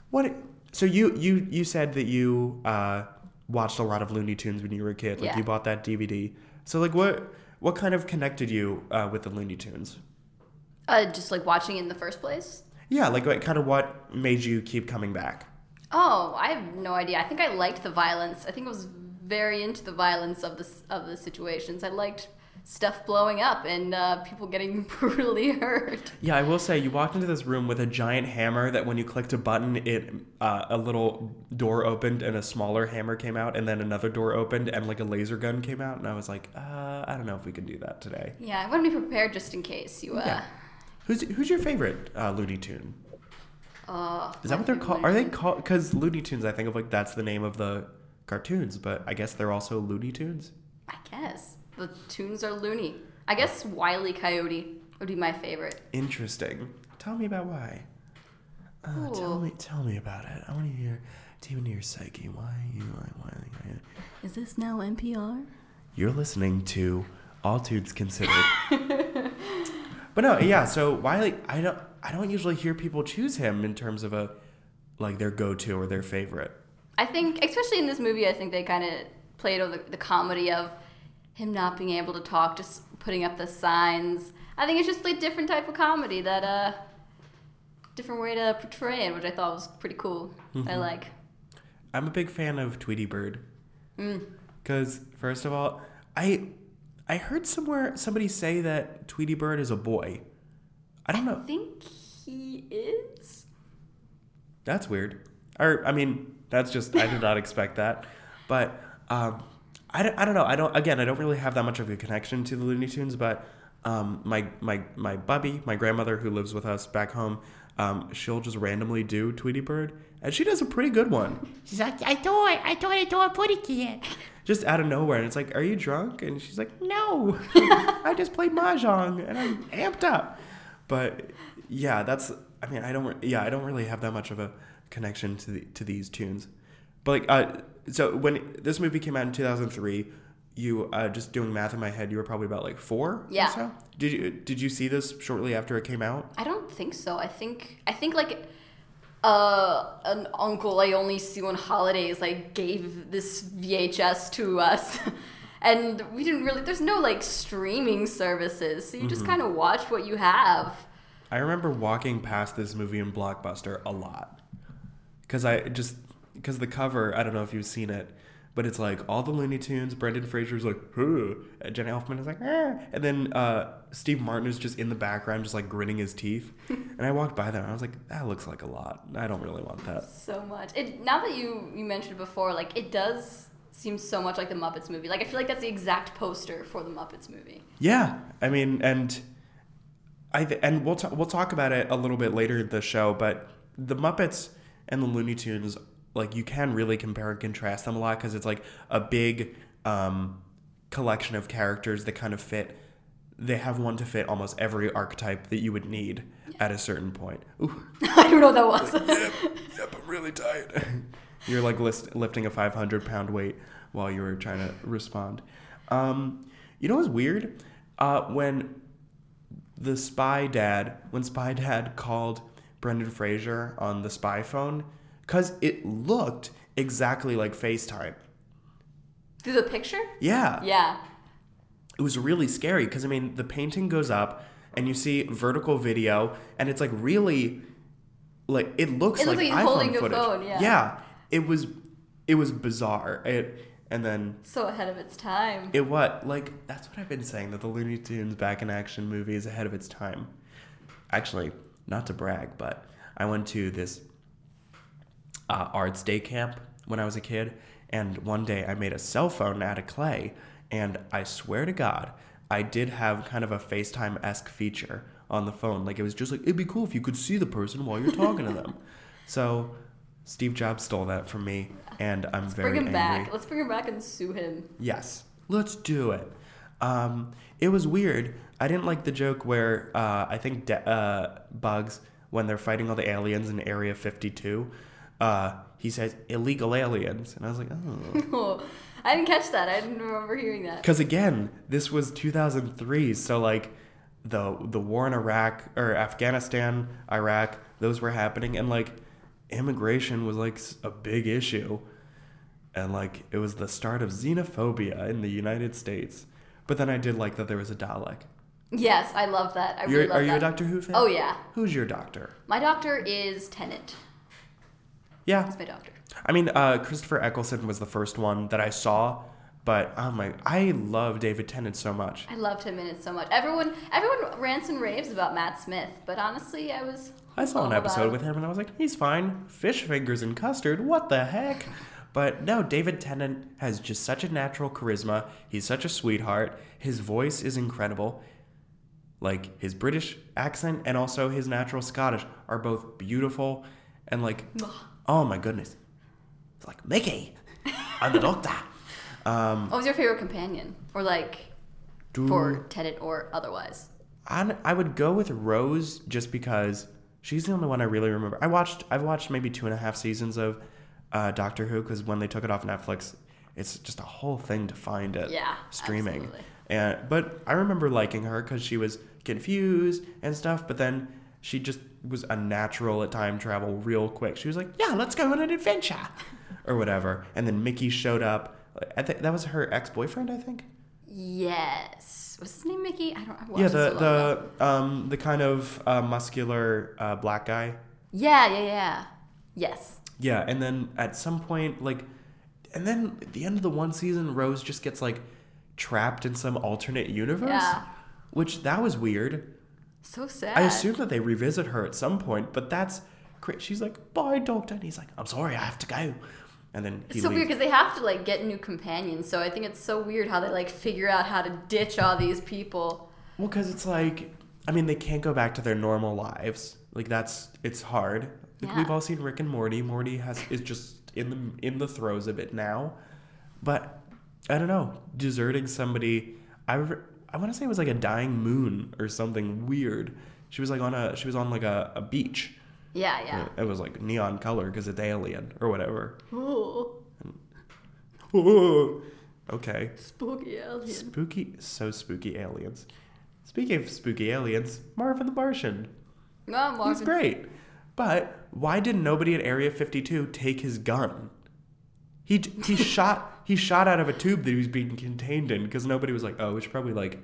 what? So you you you said that you uh, watched a lot of Looney Tunes when you were a kid. Like Yeah. you bought that DVD. So, like, what what kind of connected you uh, with the Looney Tunes? Uh, just like watching it in the first place. Yeah, like, what kind of what made you keep coming back? Oh, I have no idea. I think I liked the violence. I think I was very into the violence of the of the situations. I liked stuff blowing up and uh, people getting brutally hurt. Yeah, I will say you walked into this room with a giant hammer that when you clicked a button, it uh, a little door opened and a smaller hammer came out, and then another door opened and like a laser gun came out, and I was like, uh, I don't know if we can do that today. Yeah, I want to be prepared just in case you. Uh, Yeah. Who's who's your favorite uh, Looney Tune? uh, Is that what they're called? Are they called? Because Looney Tunes, I think of like that's the name of the cartoons, but I guess they're also Looney Tunes. I guess the tunes are loony. I guess Wiley Coyote would be my favorite. Interesting. Tell me about why. Uh, tell me, tell me about it. I want to hear deep into your psyche. Why you like why? why Is this now NPR? You're listening to All Tunes Considered. but no, yeah. So Wiley, I don't, I don't usually hear people choose him in terms of a like their go-to or their favorite. I think, especially in this movie, I think they kind of played over the, the comedy of him not being able to talk, just putting up the signs. I think it's just a different type of comedy that, uh, different way to portray it, which I thought was pretty cool. I like. I'm a big fan of Tweety Bird. Mm. Because first of all, I I heard somewhere somebody say that Tweety Bird is a boy. I don't I know. think he is. That's weird. Or I mean, that's just I did not expect that. But um, I, don't, I don't know. I don't again. I don't really have that much of a connection to the Looney Tunes. But um, my my my bubby, my grandmother who lives with us back home, um, she'll just randomly do Tweety Bird, and she does a pretty good one. She's like, I thought, I thought I saw a pretty kid. Just out of nowhere, and it's like, "Are you drunk?" And she's like, "No, I just played mahjong and I'm amped up." But yeah, that's. I mean, I don't. Yeah, I don't really have that much of a connection to the, to these tunes. But like, uh, so when this movie came out in two thousand three, you uh, just doing math in my head, you were probably about like four. Yeah. Or so? Did you Did you see this shortly after it came out? I don't think so. I think I think like uh, an uncle I only see on holidays like gave this VHS to us. And we didn't really there's no like streaming services. So you just kind of watch what you have. I remember walking past this movie in Blockbuster a lot because I just because the cover. I don't know if you've seen it, but it's like all the Looney Tunes. Brendan Fraser's like, huh. And Jenny Elfman is like, ah. and then uh, Steve Martin is just in the background, just like gritting his teeth. and I walked by there, and I was like, that looks like a lot. I don't really want that. So much. It now that you you mentioned it before, like it does seem so much like the Muppets movie. Like I feel like that's the exact poster for the Muppets movie. Yeah, I mean, and I th- and we'll ta- we'll talk about it a little bit later in the show, but the Muppets and the Looney Tunes, like you can really compare and contrast them a lot because it's like a big um, collection of characters that kind of fit. They have one to fit almost every archetype that you would need at a certain point. Ooh, I don't know what that was. yep, yep, I'm really tired. You're like list, lifting a 500 pound weight while you were trying to respond. Um, you know what's weird? Uh, when the spy dad, when spy dad called Brendan Fraser on the spy phone, because it looked exactly like FaceTime. Through the picture? Yeah. Yeah. It was really scary because, I mean, the painting goes up and you see vertical video and it's like really, like, it looks It like looks like iPhone he's holding a footage. phone, yeah. Yeah. It was, it was bizarre. It, and then So ahead of its time. it what like that's what I've been saying that the Looney Tunes back in action movie is ahead of its time. Actually, not to brag, but I went to this uh, arts day camp when I was a kid, and one day I made a cell phone out of clay, and I swear to God, I did have kind of a FaceTime esque feature on the phone. Like it was just like it'd be cool if you could see the person while you're talking to them. So Steve Jobs stole that from me, and I'm very Bring him angry. back. Let's bring him back and sue him. Yes. let's do it. Um, it was weird. I didn't like the joke where uh, I think De- uh, Bugs, when they're fighting all the aliens in Area 52, uh, he says illegal aliens. And I was like, oh. Oh, I didn't catch that. I didn't remember hearing that. Because again, this was 2003, so like the the war in Iraq or Afghanistan, Iraq, those were happening, and like immigration was like a big issue, and like it was the start of xenophobia in the United States. But then I did like that there was a Dalek. Yes, I love that. I really love are you a Doctor Who fan? Oh yeah, Who's your doctor? my doctor is Tennant. Yeah, That's my doctor. I mean, uh, Christopher Eccleston was the first one that I saw, but oh my, I love David Tennant so much. I loved him in it so much. Everyone, everyone rants and raves about Matt Smith, but honestly, I was. I saw an episode him. with him and I was like, he's fine. Fish fingers and custard, what the heck? But no, David Tennant has just such a natural charisma. He's such a sweetheart. His voice is incredible. Like his British accent and also his natural Scottish are both beautiful and like, oh my goodness. It's like, Mickey, I'm the doctor. Um, What was your favorite companion, or like for Tennant or otherwise? I, I would go with Rose just because she's the only one I really remember. I watched I've watched maybe two and a half seasons of uh, Doctor Who because when they took it off Netflix, it's just a whole thing to find it Yeah, streaming. absolutely. And but I remember liking her because she was confused and stuff. But then she just was a natural at time travel real quick. She was like, "Yeah, let's go on an adventure," or whatever. And then Mickey showed up. I think that was her ex boyfriend. I think. Yes. Was his name Mickey? I don't. I Yeah, so the the um the kind of uh, muscular uh, black guy. Yeah, yeah, yeah. Yes. Yeah, and then at some point, like, and then at the end of the one season, Rose just gets like trapped in some alternate universe, Yeah. which that was weird. So sad. I assume that they revisit her at some point, but that's cra- she's like, "Bye, doctor," and he's like, "I'm sorry, I have to go," and then he It's so leaves. weird because they have to like get new companions. So I think it's so weird how they like figure out how to ditch all these people. Well, because it's like, I mean, they can't go back to their normal lives. Like that's it's hard. Like Yeah. we've all seen Rick and Morty. Morty has is just in the in the throes of it now, but I don't know, deserting somebody. I I want to say it was like a dying moon or something weird. She was like on a she was on like a, a beach. Yeah, yeah. It was like neon color because it's alien or whatever. Ooh, Ooh. Okay. spooky alien. Spooky, so spooky aliens. Speaking of spooky aliens, Marvin the Martian. No, He's Marvin. great. But why did nobody at Area 52 take his gun? He he shot he shot out of a tube that he was being contained in because nobody was like, oh, we should probably like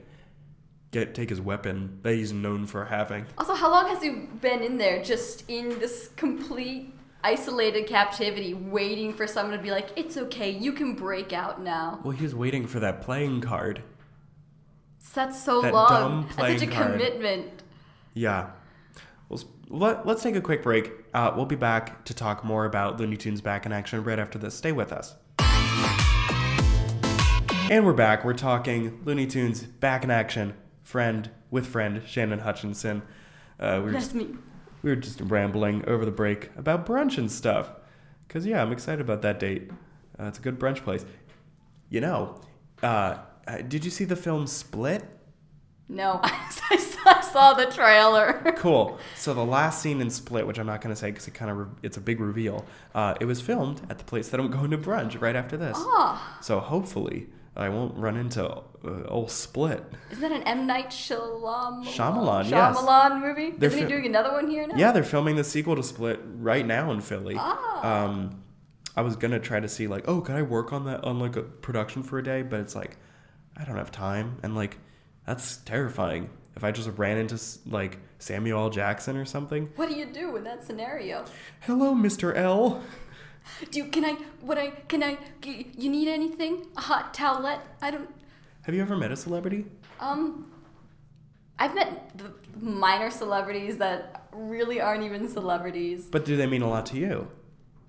get take his weapon that he's known for having. Also, how long has he been in there, just in this complete isolated captivity, waiting for someone to be like, "It's okay, you can break out now." Well, he's waiting for that playing card. That's so That long. That's such a card. commitment. Yeah. Well, let, let's take a quick break. Uh, we'll be back to talk more about Looney Tunes back in action right after this. Stay with us. And we're back. We're talking Looney Tunes back in action. Friend with friend Shannon Hutchinson. Uh, we, were That's just, me. we were just rambling over the break about brunch and stuff. Because, yeah, I'm excited about that date. Uh, it's a good brunch place. You know, uh, uh, did you see the film Split? No, I saw, I saw the trailer. Cool. So the last scene in Split, which I'm not going to say because it kind of re- it's a big reveal. Uh, it was filmed at the place that I'm going to brunch right after this. Ah, So hopefully I won't run into uh, old Split. isn't that an M Night Shyamalan? Shyamalan, yes. Shyamalan movie. They're Isn't he doing another one here now? Yeah, they're filming the sequel to Split right now in Philly. Ah. Um, I was gonna try to see like, oh, can I work on that on like a production for a day? But it's like, I don't have time, and like, that's terrifying. If I just ran into like Samuel L. Jackson or something. What do you do in that scenario? Hello, Mr. L. Do you, can I? What I can I? You need anything? A hot towelette? I don't. Have you ever met a celebrity? Um, I've met the minor celebrities that really aren't even celebrities. But do they mean a lot to you?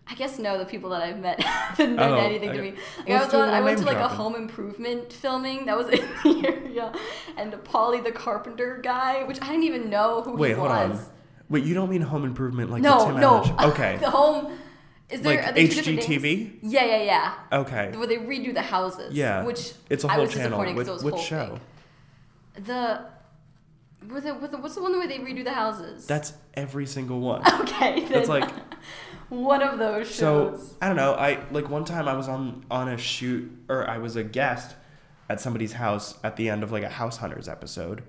I guess no, the people that I've met haven't meant Oh, anything to me. Like, Let's I was on, I went to like a home improvement filming that was in the area, and Polly the carpenter guy, which I didn't even know who Wait, he hold on. Wait, you don't mean Home Improvement like the no, Tim no. Okay. the home. Is there Like are they two different HGTV? Yeah, yeah, yeah. Okay. Where they redo the houses. Yeah. Which it's a whole was channel. disappointed Which, it was which whole show? fake. The, with the, with the, what's the one where they redo the houses? That's every single one. okay. That's like one of those shows. so. I don't know. I like one time I was on on a shoot or I was a guest at somebody's house at the end of like a House Hunters episode.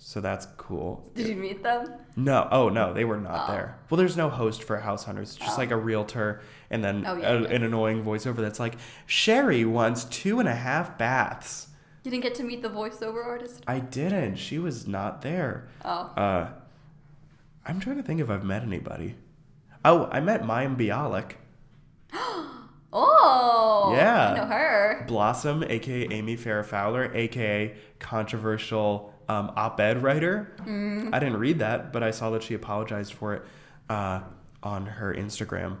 So that's cool. Did you meet them? No, oh no, they were not Oh. there. Well, there's no host for House Hunters. It's just Oh. like a realtor and then Oh, yeah, a- yeah. an annoying voiceover that's like, Sherry wants two and a half baths. You didn't get to meet the voiceover artist. I didn't. She was not there. Oh. Uh, I'm trying to think if I've met anybody. Oh, I met Mayim Bialik. Oh. Yeah. I know her. Blossom, aka Amy Farrah Fowler, aka controversial um, op-ed writer. Mm. I didn't read that, but I saw that she apologized for it uh, on her Instagram.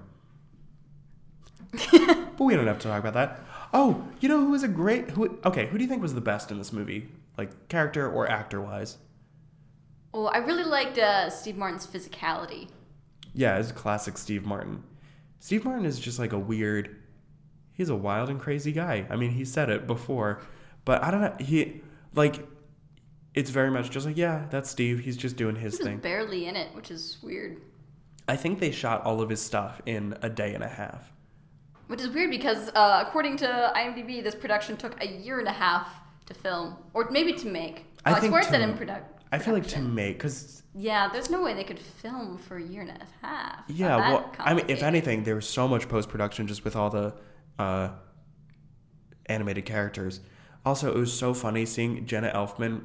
but we don't have to talk about that. Oh, you know who was a great who? Okay, who do you think was the best in this movie, like character or actor wise? Well, I really liked uh, Steve Martin's physicality. Yeah, it's classic Steve Martin. Steve Martin is just like a weird. He's a wild and crazy guy. I mean, he said it before, but I don't know. He like, it's very much just like yeah, that's Steve. He's just doing his He thing. barely in it, which is weird. I think they shot all of his stuff in a day and a half. Which is weird because, uh, according to IMDb, this production took a year and a half to film, or maybe to make. I Oh, I think swear it to- said in production. I feel like to make because Yeah, there's no way they could film for a year and a half. Yeah, well, I mean, if anything, there was so much post production just with all the uh, animated characters. Also, it was so funny seeing Jenna Elfman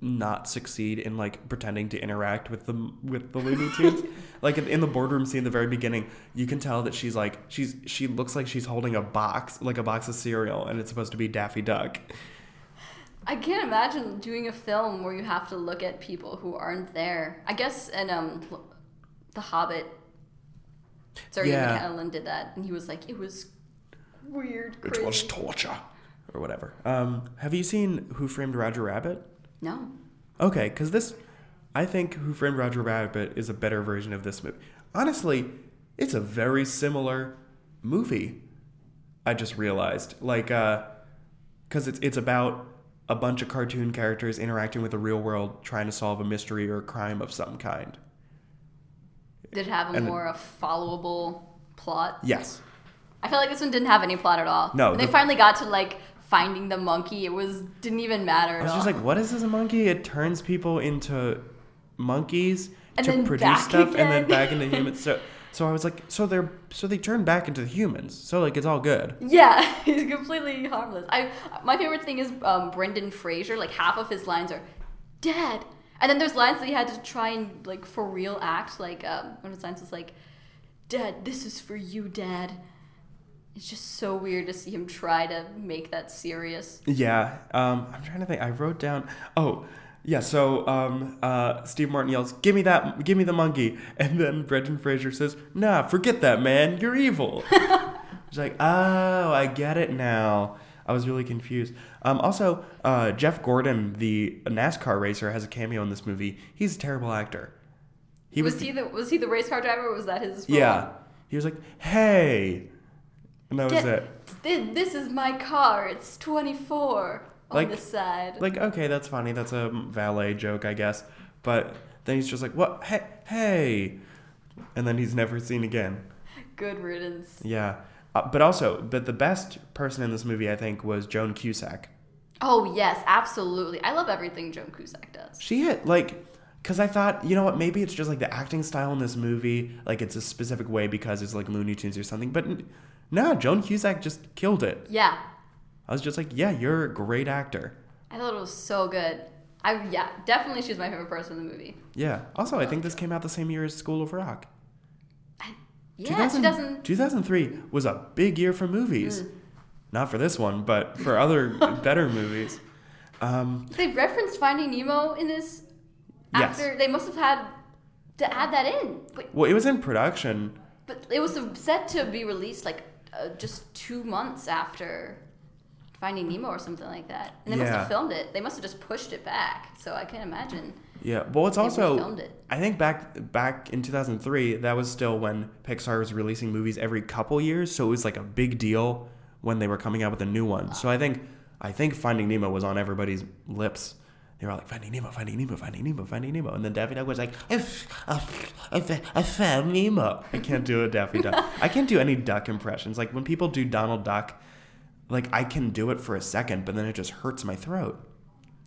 not succeed in like pretending to interact with the with the Looney Tunes. like in, in the boardroom scene, the very beginning, you can tell that she's like she's she looks like she's holding a box, like a box of cereal, and it's supposed to be Daffy Duck. I can't imagine doing a film where you have to look at people who aren't there. I guess in um, The Hobbit, Sorry, Yeah. McKellen did that, and he was like, it was weird, crazy. It was torture, or whatever. Um, have you seen Who Framed Roger Rabbit? No. Okay, because this, I think Who Framed Roger Rabbit is a better version of this movie. Honestly, it's a very similar movie. I just realized, like, uh, because it's it's about a bunch of cartoon characters interacting with the real world, trying to solve a mystery or a crime of some kind. Did it have a And- more a followable plot? Yes. I feel like this one didn't have any plot at all. No, When they finally got to like finding the monkey, it was didn't even matter at I was all. just like, what is this a monkey? It turns people into monkeys And to produce stuff and then back into humans. So so I was like, so they're so they turn back into humans. So like it's all good. Yeah, he's completely harmless. I my favorite thing is um, Brendan Fraser. Like half of his lines are, "Dad," and then there's lines that he had to try and like for real act. Like um, one of his lines was like, "Dad, this is for you, Dad." It's just so weird to see him try to make that serious. Yeah. Um, I'm trying to think. I wrote down. Oh, yeah. So um, uh, Steve Martin yells, "Give me that! Give me the monkey!" And then Brendan Fraser says, "Nah, forget that, man. You're evil." He's like, "Oh, I get it now." I was really confused. Um, also, uh, Jeff Gordon, the NASCAR racer, has a cameo in this movie. He's a terrible actor. He was, was. he the was he the race car driver? Was that his? yeah. He was like, "Hey," and that was it. Thi- This is my car. It's 24 on Like- the side. like okay that's funny that's a valet joke i guess but then he's just like what hey hey and then he's never seen again Good riddance. yeah uh, but also but the best person in this movie i think was joan cusack Oh yes, absolutely. I love everything Joan Cusack does. she hit like because i thought you know what maybe it's just like the acting style in this movie like it's a specific way because it's like looney tunes or something but no joan cusack just killed it Yeah, i was just like yeah you're a great actor I thought it was so good. I yeah, definitely she's my favorite person in the movie. yeah also i think this came out the same year as school of rock Yeah, 2000 she doesn't. 2003 was a big year for movies. Mm. Not for this one, but for other better movies. Um, They referenced Finding Nemo in this. Yes. After they must have had to add that in, but, well, it was in production. but it was set to be released like uh, just two months after Finding Nemo or something like that. And they must have filmed it. They must have just pushed it back. So I can't imagine Yeah, well, it's also. I think back back in 2003, that was still when Pixar was releasing movies every couple years, so it was like a big deal when they were coming out with a new one. So I think I think Finding Nemo was on everybody's lips. They were all like Finding Nemo, Finding Nemo, Finding Nemo, Finding Nemo, and then Daffy Duck was like, "If I, I, I found Nemo." I can't do a Daffy Duck. I can't do any duck impressions. Like when people do Donald Duck, like I can do it for a second, but then it just hurts my throat.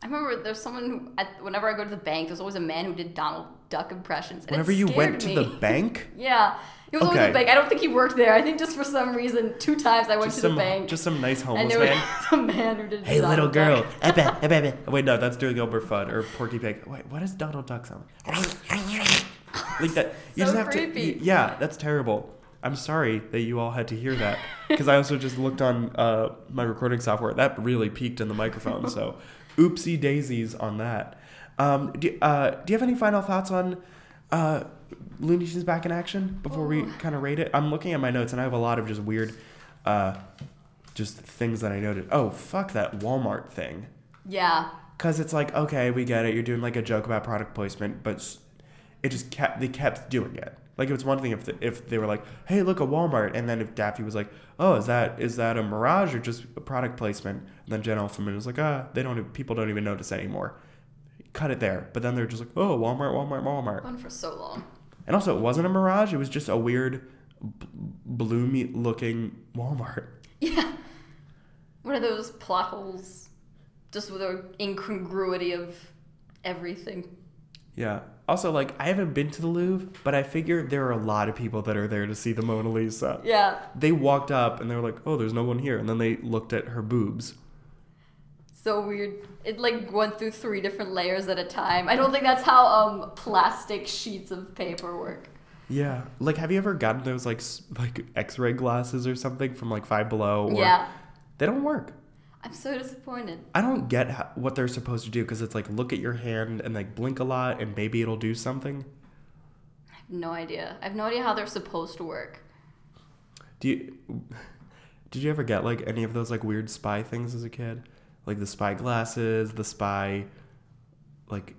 I remember there's someone who, at, whenever I go to the bank, there's always a man who did Donald Duck impressions. And Whenever you went scared to the bank. Yeah. He was always Okay. at the bank. I don't think he worked there. I think just for some reason, two times I went just to some the bank. just some nice and homeless there was man. a man who did Hey, little girl. Duck. I bet, I bet, I bet. Wait, no, that's doing Gilbert Fudd or Porky Pig. Wait, what does Donald Duck sound like? like that. You So just have creepy. to. Yeah, that's terrible. I'm sorry that you all had to hear that because I also just looked on uh, my recording software. That really peaked in the microphone. So, oopsie daisies on that. Um, do, uh, do you have any final thoughts on uh, Looney Tunes back in action before we kind of rate it? I'm looking at my notes and I have a lot of just weird, uh, just things that I noted. Oh, fuck that Walmart thing. Yeah. Cause it's like, okay, we get it. You're doing like a joke about product placement, but it just kept they kept doing it. Like it was one thing if the, if they were like, hey, look a Walmart, and then if Daffy was like, oh, is that is that a mirage or just a product placement? And then Jen Elfman was like, ah, they don't people don't even notice anymore. Cut it there. But then they're just like, oh, Walmart, Walmart, Walmart. Went for so long. And also, it wasn't a mirage. It was just a weird, b- bloomy looking Walmart. Yeah. One of those plot holes, just with the incongruity of everything. Yeah. Also, like, I haven't been to the Louvre, but I figure there are a lot of people that are there to see the Mona Lisa. Yeah. They walked up and they were like, oh, there's no one here. And then they looked at her boobs. So weird. It like went through three different layers at a time. I don't think that's how um plastic sheets of paper work. Yeah. Like, have you ever gotten those, like, like x-ray glasses or something from, like, Five Below? Or, Yeah. They don't work. I'm so disappointed. I don't get how, what they're supposed to do because it's like, look at your hand and, like, blink a lot and maybe it'll do something. I have no idea. I have no idea how they're supposed to work. Do you... Did you ever get, like, any of those, like, weird spy things as a kid? Like, the spy glasses, the spy, like,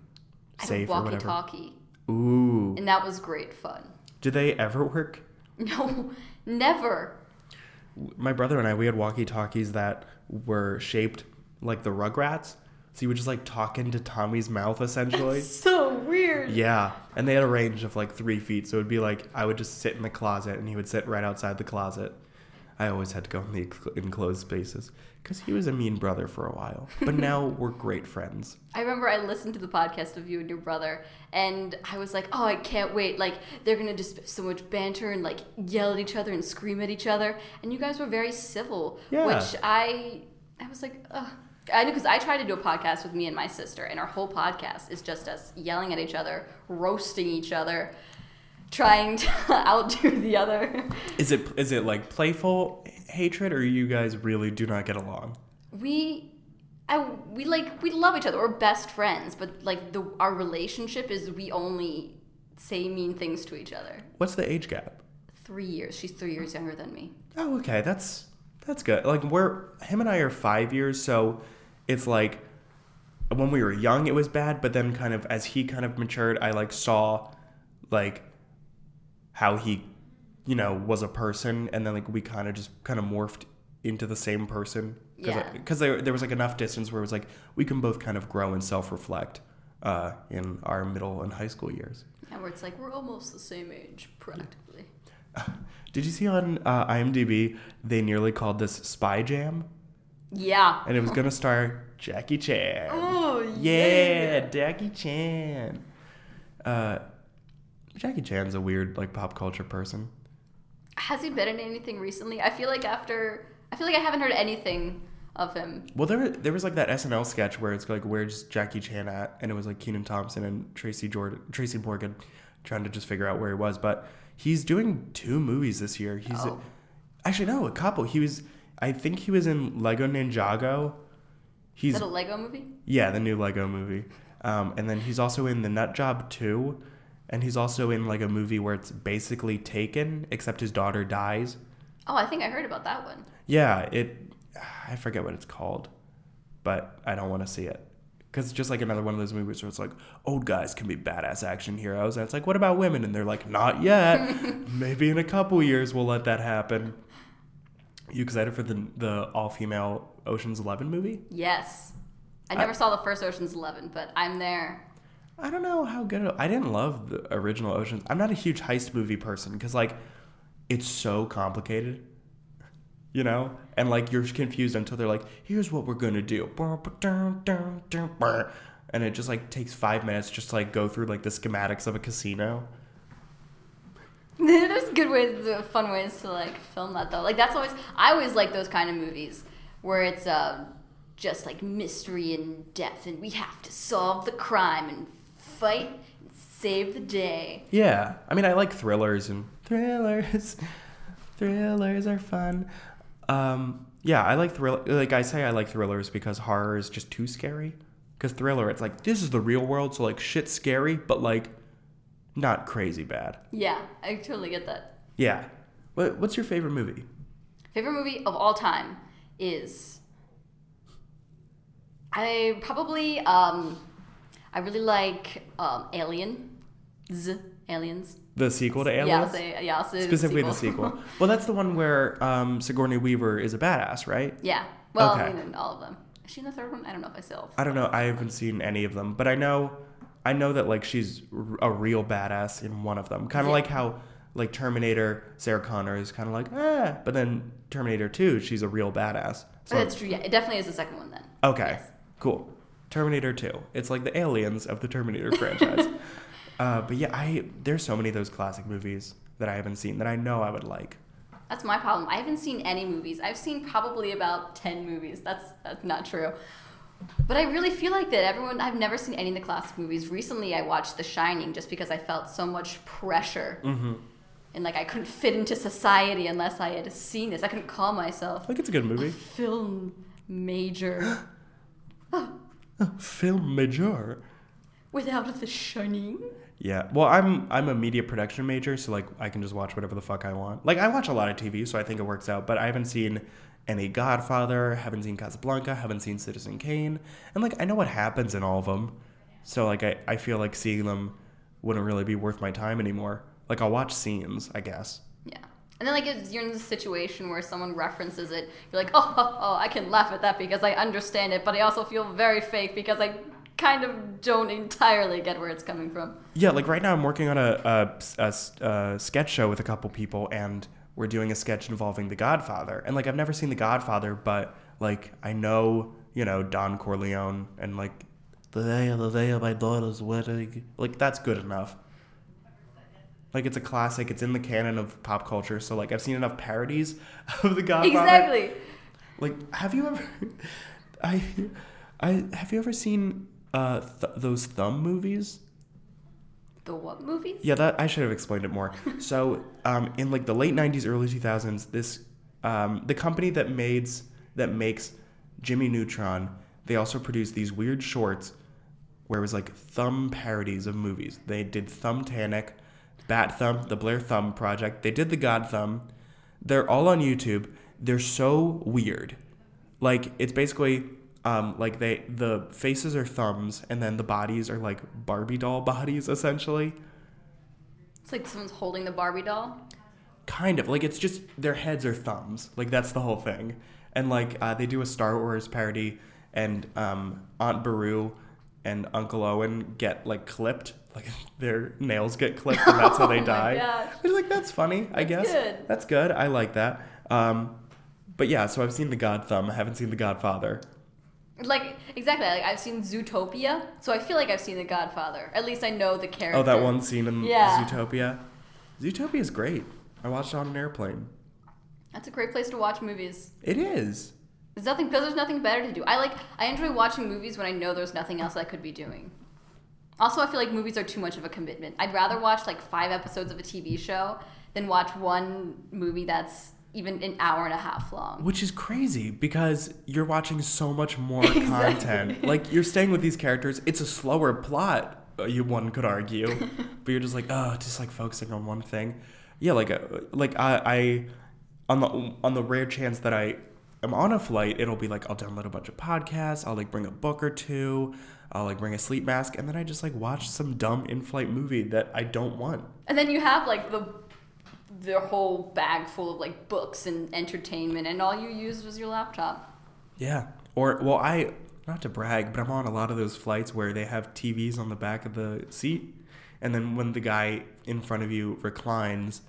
safe or whatever? walkie-talkie, Ooh. and that was great fun. Do they ever work? No, never. My brother and I, we had walkie talkies that were shaped like the Rugrats. So you would just like talk into Tommy's mouth essentially. So weird. yeah. And they had a range of like three feet. So it would be like I would just sit in the closet and he would sit right outside the closet. I always had to go in the enclosed spaces because he was a mean brother for a while. But now we're great friends. I remember I listened to the podcast of you and your brother, and I was like, oh, I can't wait. Like, they're going to just so much banter and, like, yell at each other and scream at each other. And you guys were very civil, Yeah. which I, I was like, ugh. I knew because I tried to do a podcast with me and my sister, and our whole podcast is just us yelling at each other, roasting each other, trying to outdo the other. Is it is it like playful hatred or you guys really do not get along? we I, we like we love each other we're best friends but like the our relationship is we only say mean things to each other What's the age gap? three years she's three years younger than me Oh, okay. That's that's good. Like we're him and I are five years, so it's like when we were young, it was bad, but then kind of as he kind of matured, I like saw like how he, you know, was a person, and then like we kind of just kind of morphed into the same person. Yeah. Because there, there was like enough distance where it was like we can both kind of grow and self reflect uh, in our middle and high school years. and where it's like we're almost the same age practically Did you see on uh, IMDb they nearly called this Spy Jam? yeah and it was gonna star Jackie Chan. oh yeah, Jackie Chan. Uh, Jackie Chan's a weird like pop culture person. Has he been in anything recently i feel like after i feel like i haven't heard anything of him Well, there there was like that SNL sketch where it's like where's Jackie Chan at, and it was like Kenan Thompson and Tracy Jordan, Tracy Morgan, trying to just figure out where he was. But he's doing two movies this year. He's Oh. actually no, a couple. He was, I think he was in Lego Ninjago. is He's that a lego movie Yeah, the new Lego movie. Um, and then he's also in The Nut Job 2. And he's also in like a movie where it's basically taken, except his daughter dies. oh i think i heard about that one Yeah, it. I forget what it's called, but I don't want to see it Because it's just like another one of those movies where it's like old guys can be badass action heroes, and it's like, what about women? And they're like, not yet. Maybe in a couple years we'll let that happen. You excited for the the all female Ocean's Eleven movie? Yes. I never saw the first Ocean's Eleven, but I'm there. I don't know how good. It, I didn't love the original Ocean's. I'm not a huge heist movie person because like it's so complicated, you know, and like you're confused until they're like, "Here's what we're gonna do," and it just like takes five minutes just to like go through like the schematics of a casino. There's good ways, fun ways to like film that though. Like that's always I always like those kind of movies where it's uh, just like mystery and depth, and we have to solve the crime and fight save the day. Yeah, I mean, I like thrillers and thrillers. thrillers are fun. Um, yeah, I like thrill. Like I say, I like thrillers because horror is just too scary. Because thriller, it's like this is the real world, so like shit's scary, but like not crazy bad. Yeah, I totally get that. Yeah. What, what's your favorite movie? Favorite movie of all time is I probably um I really like um Alien. Z Aliens. The sequel to Aliens? Yeah, say yeah, I'll say Specifically the sequel. well, that's the one where um, Sigourney Weaver is a badass, right? yeah. Well, I mean in all of them. Is she in the third one? I don't know if I still. I don't know. I haven't seen any of them, but I know, I know that like she's a real badass in one of them. Kind of Yeah. like how like Terminator, Sarah Connor is kind of like ah, but then Terminator Two, she's a real badass. But that's true. Yeah, it definitely is the second one then. Okay, Yes. cool. Terminator 2. It's like the aliens of the Terminator franchise. uh, but yeah, I there's so many of those classic movies that I haven't seen that I know I would like. That's my problem. I haven't seen any movies. I've seen probably about ten movies. That's that's not true. But I really feel like that everyone. I've never seen any of the classic movies. Recently, I watched The Shining just because I felt so much pressure, Mm-hmm. and like I couldn't fit into society unless I had seen this. I couldn't call myself I think it's a good movie. film major Film major. without The Shining. Yeah. Well, I'm I'm a media production major, so like I can just watch whatever the fuck I want. Like I watch a lot of TV, so I think it works out. But I haven't seen any Godfather, haven't seen Casablanca, haven't seen Citizen Kane, and like I know what happens in all of them. So like I I feel like seeing them wouldn't really be worth my time anymore. Like I'll watch scenes, I guess. And then like it's, you're in this situation where someone references it, you're like, oh, oh, oh, I can laugh at that because I understand it, but I also feel very fake because I kind of don't entirely get where it's coming from. Yeah, like right now I'm working on a, a, a- a sketch show with a couple people, and we're doing a sketch involving The Godfather. And like I've never seen The Godfather, but like I know, you know, Don Corleone and like the day of the day of my daughter's wedding. Like that's good enough. Like it's a classic. It's in the canon of pop culture. So like I've seen enough parodies of The Godfather. Exactly. Like, have you ever? I, I have you ever seen uh th- those Thumb movies? The what movies? Yeah, that I should have explained it more. so, um, in like the late '90s, early 2000s, this um, the company that makes that makes Jimmy Neutron, they also produced these weird shorts where it was like thumb parodies of movies. They did Thumb Thumbtanic, Bat Thumb, the Blair Thumb Project. They did the God Thumb. They're all on YouTube. They're so weird. Like it's basically um, like they the faces are thumbs and then the bodies are like Barbie doll bodies essentially. It's like someone's holding the Barbie doll. Kind of like it's just their heads are thumbs. Like that's the whole thing. And like uh, they do a Star Wars parody, and um, Aunt Beru and Uncle Owen get like clipped, like their nails get clipped, and that's how they Oh die. gosh. It's like that's funny, I guess. good. That's good. I like that. Um, but yeah, so I've seen The God Thumb. I haven't seen The Godfather. Like exactly. Like I've seen Zootopia, so I feel like I've seen The Godfather. At least I know the character. Oh, that one scene in Yeah. Zootopia. Zootopia is great. I watched it on an airplane. That's a great place to watch movies. It is. There's nothing because there's nothing better to do. I like I enjoy watching movies when I know there's nothing else I could be doing. Also, I feel like movies are too much of a commitment. I'd rather watch like five episodes of a TV show than watch one movie that's even an hour and a half long. Which is crazy because you're watching so much more content. Like you're staying with these characters. It's a slower plot. uh, You one could argue, but you're just like, oh, just like focusing on one thing. Yeah, like, uh, like I, I, on the on the rare chance that I'm on a flight, it'll be like I'll download a bunch of podcasts, I'll like bring a book or two, I'll like bring a sleep mask, and then I just like watch some dumb in-flight movie that I don't want. And then you have like the the whole bag full of like books and entertainment, and all you used was your laptop. Yeah. Or well, I not to brag, but I'm on a lot of those flights where they have TVs on the back of the seat, and then when the guy in front of you reclines,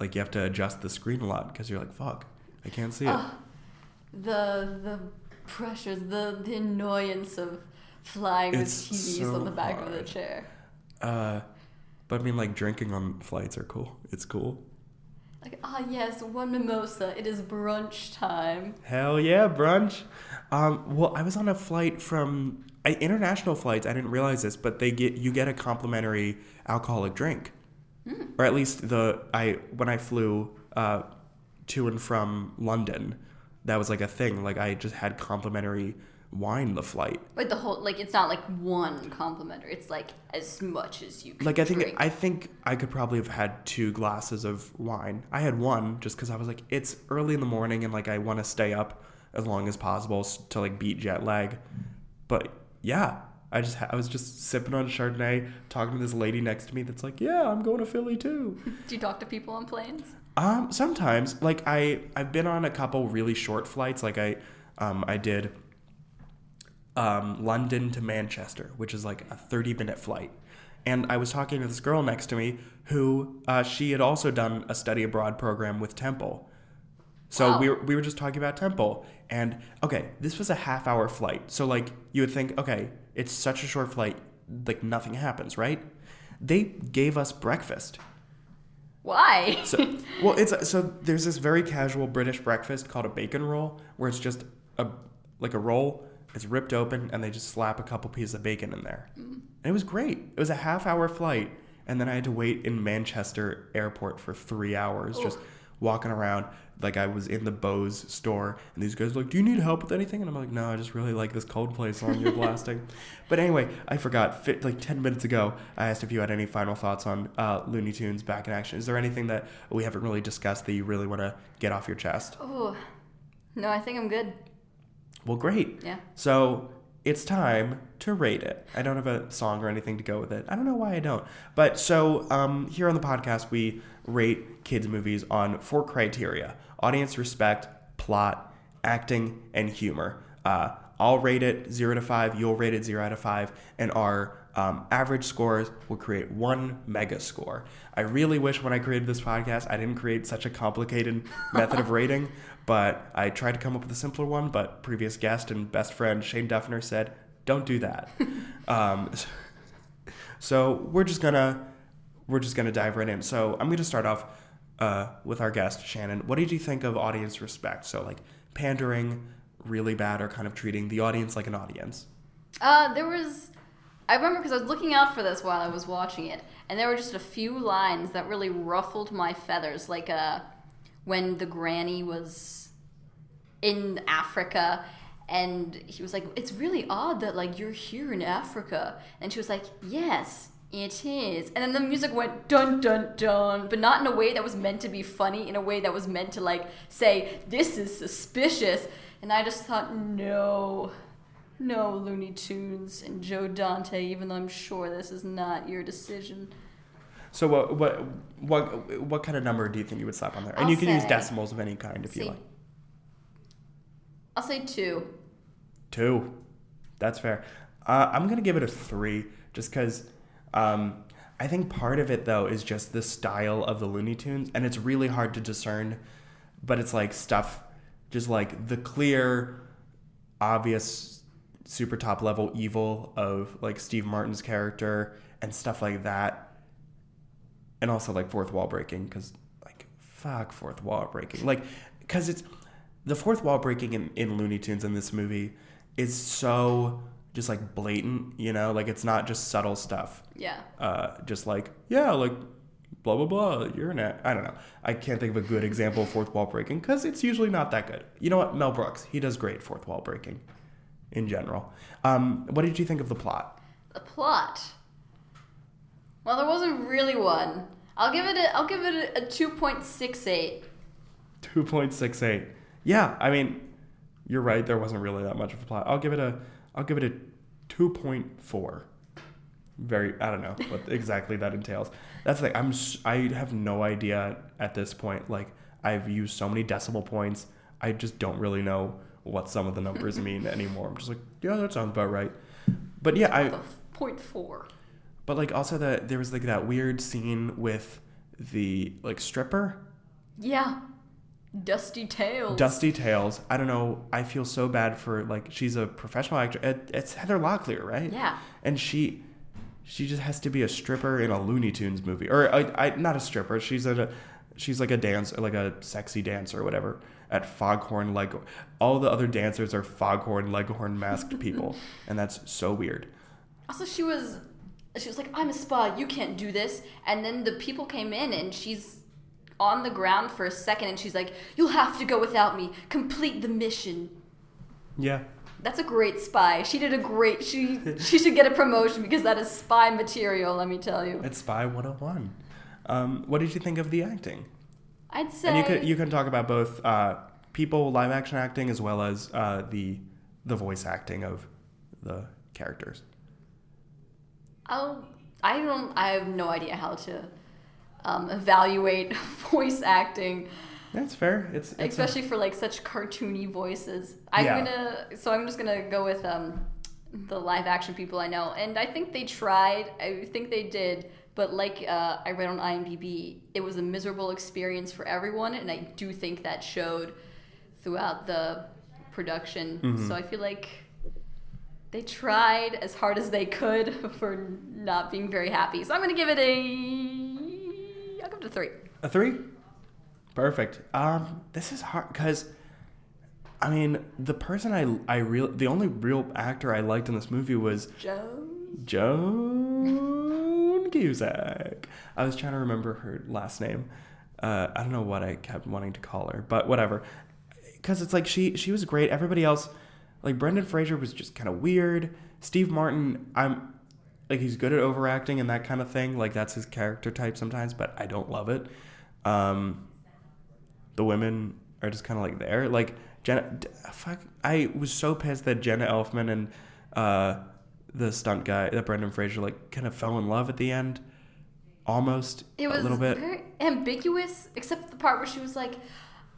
like you have to adjust the screen a lot because you're like, fuck, I can't see it. Ah, the the pressures, the, the annoyance of flying with TVs so on the back of the chair. Uh, but I mean, like drinking on flights are cool. It's cool. Like, ah, yes, one mimosa. It is brunch time. Hell yeah, brunch. Um, well, I was on a flight from I, international flights. I didn't realize this, but they get you get a complimentary alcoholic drink, or at least the I when I flew uh, to and from London, that was like a thing. Like I just had complimentary wine the flight. Wait, the whole like it's not like one complimentary. It's like as much as you can Like I think drink. I think I could probably have had two glasses of wine. I had one just because I was like, it's early in the morning and like I want to stay up as long as possible to like beat jet lag. But yeah, I just I was just sipping on Chardonnay, talking to this lady next to me that's like, yeah, I'm going to Philly too. Do you talk to people on planes? Um, sometimes, like I, I've been on a couple really short flights. Like I, um, I did um, London to Manchester, which is like a 30 minute flight. And I was talking to this girl next to me who uh, she had also done a study abroad program with Temple. So Wow. we, were, we were just talking about Temple. And okay, this was a half hour flight. So, like, you would think, okay, it's such a short flight, like, nothing happens, right? They gave us breakfast. Why? So, well, it's so there's this very casual British breakfast called a bacon roll, where it's just a like a roll. It's ripped open, and they just slap a couple pieces of bacon in there. And it was great. It was a half hour flight, and then I had to wait in Manchester airport for three hours, just walking around. Like I was in the Bose store, and these guys were like, "Do you need help with anything?" And I'm like, "No, I just really like this Coldplay song you're blasting." But anyway, I forgot. Fit, like ten minutes ago, I asked if you had any final thoughts on uh, Looney Tunes back in action. Is there anything that we haven't really discussed that you really want to get off your chest? oh, no, I think I'm good. Well, great. Yeah. So it's time to rate it. I don't have a song or anything to go with it. I don't know why I don't. But so um, here on the podcast, we rate kids' movies on four criteria audience respect, plot, acting, and humor. Uh, I'll rate it zero to five, you'll rate it zero out of five, and our um, average scores will create one mega score. I really wish when I created this podcast, I didn't create such a complicated method of rating, but I tried to come up with a simpler one. But previous guest and best friend Shane Duffner said, "Don't do that." um, so we're just gonna we're just gonna dive right in. So I'm gonna start off uh, with our guest Shannon. What did you think of audience respect? So like pandering, really bad, or kind of treating the audience like an audience. Uh, there was. I remember because I was looking out for this while I was watching it, and there were just a few lines that really ruffled my feathers. Like uh, when the granny was in Africa, and he was like, "It's really odd that like you're here in Africa," and she was like, "Yes." It is. And then the music went dun dun dun, but not in a way that was meant to be funny, in a way that was meant to like say, this is suspicious. And I just thought, no, no, Looney Tunes and Joe Dante, even though I'm sure this is not your decision. So what what what what kind of number do you think you would slap on there? And I'll you can use decimals of any kind if you like. I'll say two. Two. That's fair. Uh, I'm gonna give it a three, just because um, I think part of it though is just the style of the Looney Tunes, and it's really hard to discern. But it's like stuff, just like the clear, obvious, super top level evil of like Steve Martin's character and stuff like that, and also like fourth wall breaking because like fuck fourth wall breaking like because it's the fourth wall breaking in, in Looney Tunes in this movie is so just like blatant, you know, like it's not just subtle stuff. Yeah. Uh, just like yeah, like blah blah blah. You're an I don't know. I can't think of a good example of fourth wall breaking because it's usually not that good. You know what? Mel Brooks, he does great fourth wall breaking, in general. Um, what did you think of the plot? The plot. Well, there wasn't really one. I'll give it a. I'll give it a, a two point six eight. Two point six eight. Yeah, I mean, you're right. There wasn't really that much of a plot. I'll give it a I'll give it a two point four. Very I don't know what exactly that entails. That's like I'm I have no idea at this point. Like I've used so many decimal points. I just don't really know what some of the numbers mean anymore. I'm just like yeah, that sounds about right. But yeah, I point four. But like also that there was like that weird scene with the like stripper Yeah. Dusty Tails. Dusty Tails. I don't know. I feel so bad for like she's a professional actor. It, it's Heather Locklear, right? Yeah. And she, she just has to be a stripper in a Looney Tunes movie, or I, I not a stripper. She's a, she's like a dancer, like a sexy dancer or whatever at Foghorn Leg. All the other dancers are Foghorn Leghorn masked people, and that's so weird. Also, she was, she was like, "I'm a spy. You can't do this." And then the people came in, and she's on the ground for a second, and she's like, "You'll have to go without me. Complete the mission." Yeah. That's a great spy. She did a great. She she should get a promotion because that is spy material. Let me tell you. It's Spy 101. Um, what did you think of the acting? I'd say. And you can you can talk about both uh, people live action acting as well as uh, the the voice acting of the characters. I'll, I don't. I have no idea how to um, evaluate voice acting, That's fair. It's, it's a- especially for like such cartoony voices. I'm Yeah. gonna. So I'm just gonna go with um, the live action people I know, and I think they tried. I think they did. But like uh, I read on IMDb, it was a miserable experience for everyone, and I do think that showed throughout the production. Mm-hmm. So I feel like they tried as hard as they could for not being very happy. So I'm gonna give it a. I'll give it a three. a three. Perfect. Um, this is hard because, I mean, the person I I real the only real actor I liked in this movie was Joe. Joan Cusack. I was trying to remember her last name. Uh, I don't know what I kept wanting to call her, but whatever. Because it's like she she was great. Everybody else, like Brendan Fraser, was just kind of weird. Steve Martin, I'm like he's good at overacting and that kind of thing. Like that's his character type sometimes, but I don't love it. Um, the women are just kind of like there. Like Jenna, fuck. I was so pissed that Jenna Elfman and uh, the stunt guy, that Brendan Fraser, like kind of fell in love at the end, almost It was a little bit. very ambiguous, except for the part where she was like,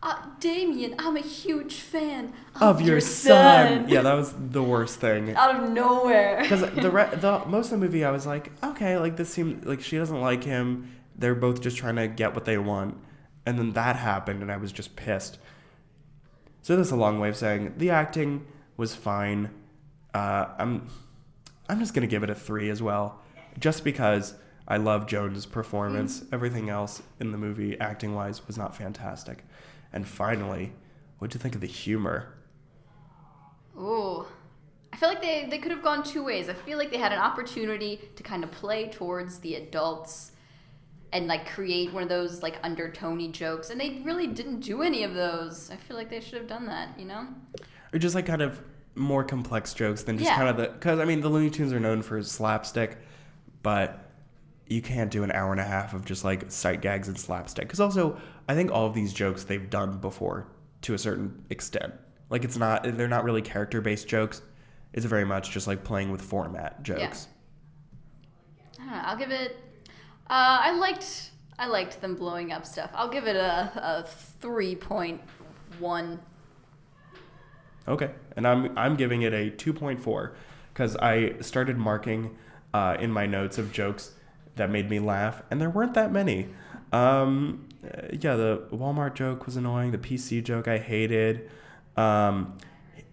uh, "Damien, I'm a huge fan of your son. Yeah, that was the worst thing. out of nowhere. Because the, re- the most of the movie, I was like, okay, like this seems like she doesn't like him. They're both just trying to get what they want, and then that happened, and I was just pissed. So that's a long way of saying the acting was fine. Uh, I'm, I'm just gonna give it a three as well, just because I love Joan's performance. Everything else in the movie, acting wise, was not fantastic. And finally, what'd you think of the humor? Ooh. I feel like they, they could have gone two ways. I feel like they had an opportunity to kind of play towards the adults and like create one of those like undertony jokes, and they really didn't do any of those. I feel like they should have done that, you know? or just like kind of more complex jokes than just Yeah. kind of the because I mean the Looney Tunes are known for slapstick, but you can't do an hour and a half of just like sight gags and slapstick. Because also I think all of these jokes they've done before to a certain extent. Like it's not they're not really character based jokes. It's very much just like playing with format jokes. I don't know. I'll give it. Uh, I liked. I liked them blowing up stuff. I'll give it a, a three point one. Okay, and I'm I'm giving it a 2.4 because I started marking uh, in my notes of jokes that made me laugh, and there weren't that many. Um, yeah, the Walmart joke was annoying. The PC joke I hated. Um,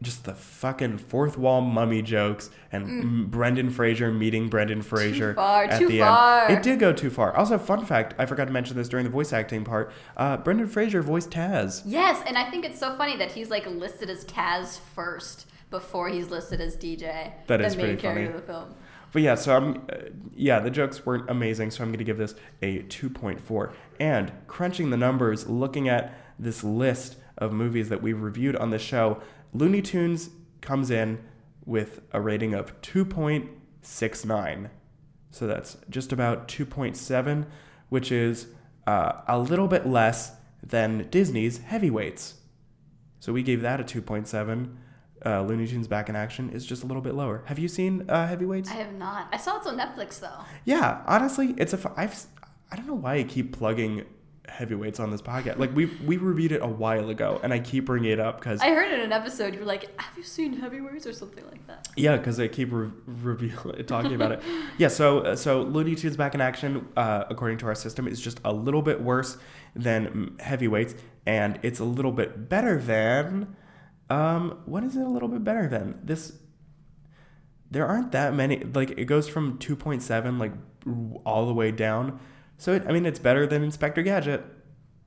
just the fucking fourth wall mummy jokes and M- Brendan Fraser meeting Brendan Fraser far, at too the far. end. It did go too far. Also, fun fact: I forgot to mention this during the voice acting part. Uh, Brendan Fraser voiced Taz. Yes, and I think it's so funny that he's like listed as Taz first before he's listed as DJ. That the is main pretty character funny. of the film. But yeah, so I'm, uh, yeah, the jokes weren't amazing, so I'm going to give this a 2.4. And crunching the numbers, looking at this list of movies that we've reviewed on the show, Looney Tunes comes in with a rating of 2.69. So that's just about 2.7, which is uh, a little bit less than Disney's Heavyweights. So we gave that a 2.7. Uh, Looney Tunes Back in Action is just a little bit lower. Have you seen uh, Heavyweights? I have not. I saw it's on Netflix though. Yeah, honestly, it's a. I've. I don't know why I keep plugging heavyweights on this podcast. Like we we reviewed it a while ago, and I keep bringing it up because I heard in an episode you were like, "Have you seen Heavyweights?" or something like that. yeah, because I keep re- reveal- talking about it. Yeah, so uh, so Looney Tunes Back in Action, uh, according to our system, is just a little bit worse than mm, heavyweights, and it's a little bit better than. Um, what is it? A little bit better than this. There aren't that many. Like it goes from two point seven like all the way down. So it, I mean, it's better than Inspector Gadget.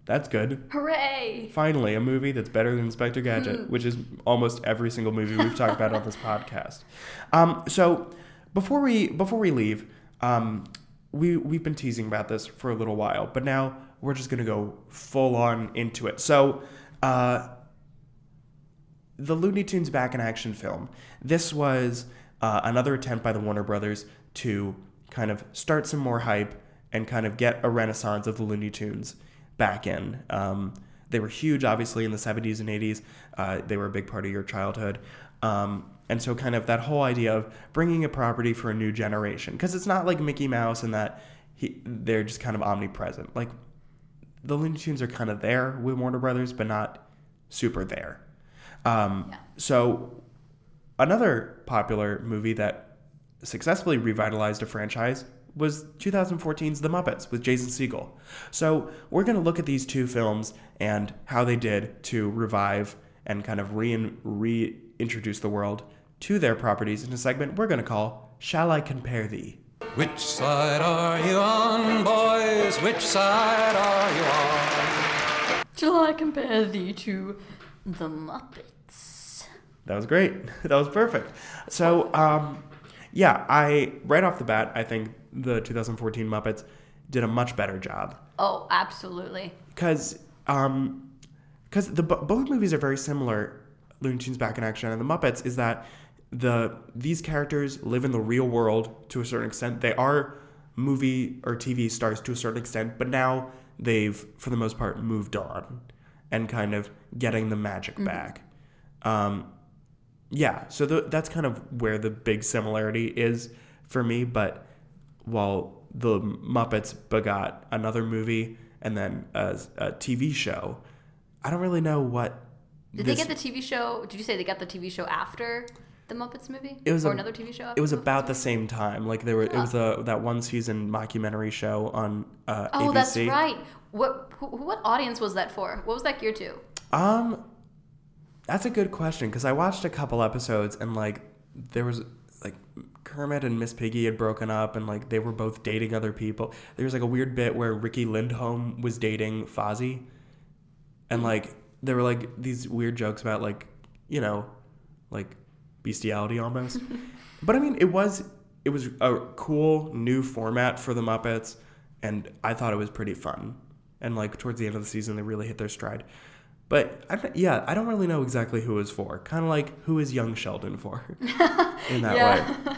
That's good. Hooray! Finally, a movie that's better than Inspector Gadget, which is almost every single movie we've talked about on this podcast. Um, so before we before we leave, um, we we've been teasing about this for a little while, but now we're just gonna go full on into it. So. Uh, the Looney Tunes back in action film. This was uh, another attempt by the Warner Brothers to kind of start some more hype and kind of get a renaissance of the Looney Tunes back in. Um, they were huge, obviously, in the 70s and 80s. Uh, they were a big part of your childhood. Um, and so, kind of that whole idea of bringing a property for a new generation, because it's not like Mickey Mouse and that he, they're just kind of omnipresent. Like the Looney Tunes are kind of there with Warner Brothers, but not super there. Um, Yeah. So, another popular movie that successfully revitalized a franchise was 2014's The Muppets with Jason Segel. So, we're going to look at these two films and how they did to revive and kind of re- reintroduce the world to their properties in a segment we're going to call Shall I Compare Thee? Which side are you on, boys? Which side are you on? Shall I compare thee to the Muppets? That was great. that was perfect. So, um, yeah, I right off the bat, I think the 2014 Muppets did a much better job Oh, absolutely. because um, because the both movies are very similar. Looney Tunes Back in Action and the Muppets is that the these characters live in the real world to a certain extent. They are movie or TV stars to a certain extent, but now they've for the most part moved on and kind of getting the magic back. Um, yeah, so the, that's kind of where the big similarity is for me. But while the Muppets begot another movie and then a, a TV show, I don't really know what. Did this- they get the TV show? Did you say they got the TV show after the Muppets movie? It was or a- another TV show. It was about Muppets the same time. Like there were, it was a that one season mockumentary show on uh, Oh, ABC. that's right. What who, what audience was that for? What was that geared to? Um, that's a good question because I watched a couple episodes and like there was like Kermit and Miss Piggy had broken up and like they were both dating other people. There was like a weird bit where Riki Lindhome was dating Fozzie, and like there were like these weird jokes about like you know, like bestiality almost. but I mean, it was it was a cool new format for the Muppets, and I thought it was pretty fun. And like towards the end of the season, they really hit their stride. But I, yeah, I don't really know exactly who is for. Kind of like who is young Sheldon for in that way.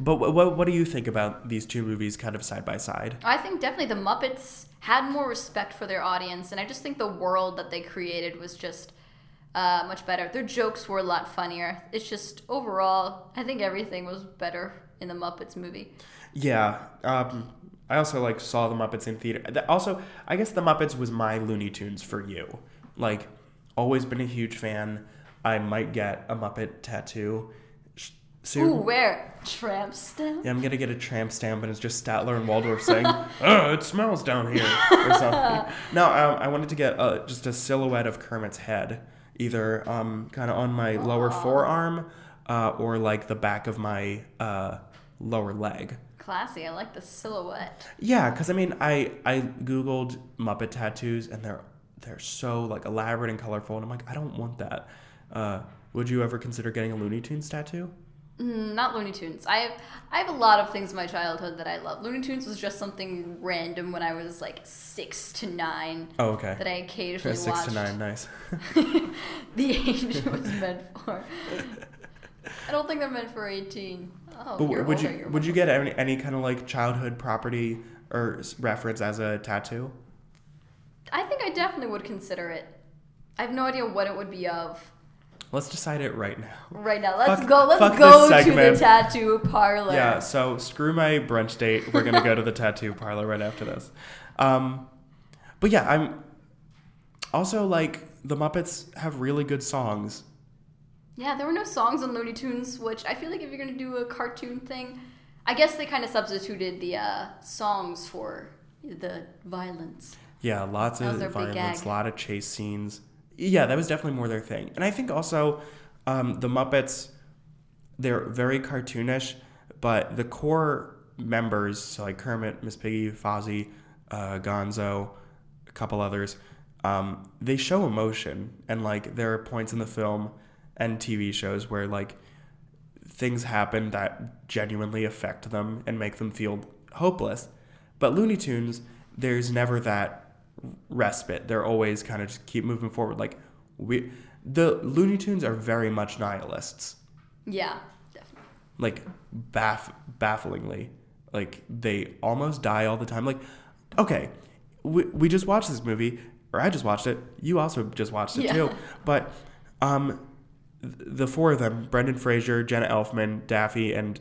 But what, what what do you think about these two movies, kind of side by side? I think definitely the Muppets had more respect for their audience, and I just think the world that they created was just uh, much better. Their jokes were a lot funnier. It's just overall, I think everything was better in the Muppets movie. Yeah. Um, I also like saw the Muppets in theater. Also, I guess the Muppets was my Looney Tunes for you. Like, always been a huge fan. I might get a Muppet tattoo soon. Ooh, where? Tramp stamp? Yeah, I'm gonna get a tramp stamp, and it's just Statler and Waldorf saying, "Oh, it smells down here," or something. no, um, I wanted to get uh, just a silhouette of Kermit's head, either um, kind of on my lower forearm, uh, or like the back of my uh, lower leg. Classy. I like the silhouette. Yeah, because I mean, I I googled Muppet tattoos, and they're they're so like elaborate and colorful, and I'm like, I don't want that. Uh, would you ever consider getting a Looney Tunes tattoo? Mm, Not Looney Tunes. I have I have a lot of things in my childhood that I love. Looney Tunes was just something random when I was like six to nine Oh, okay. that I occasionally Six watched. to nine, nice. the age it was meant for. I don't think they're meant for eighteen. Oh, But would older, you would you get any, any kind of like childhood property or reference as a tattoo? I think I definitely would consider it. I have no idea what it would be of. Let's decide it right now. Right now, let's Fuck- go. Let's go to the tattoo parlor. Yeah, so screw my brunch date. We're gonna go to the tattoo parlor right after this. Um, but yeah, I'm also like the Muppets have really good songs. Yeah, there were no songs on Looney Tunes, which I feel like if you're gonna do a cartoon thing, I guess they kind of substituted the uh, songs for the violence. Yeah, lots of violence, a lot of chase scenes. Yeah, that was definitely more their thing. And I think also um, the Muppets, they're very cartoonish, but the core members, so like Kermit, Miss Piggy, Fozzie, uh, Gonzo, a couple others, um, they show emotion. And like there are points in the film and TV shows where like things happen that genuinely affect them and make them feel hopeless. But Looney Tunes, there's never that respite. They're always kind of just keep moving forward. Like we, the Looney Tunes are very much nihilists. Yeah, definitely. Like baff, bafflingly, like they almost die all the time. Like, okay, we we just watched this movie, or I just watched it. You also just watched it Yeah. too. But um, the four of them, Brendan Fraser, Jenna Elfman, Daffy, and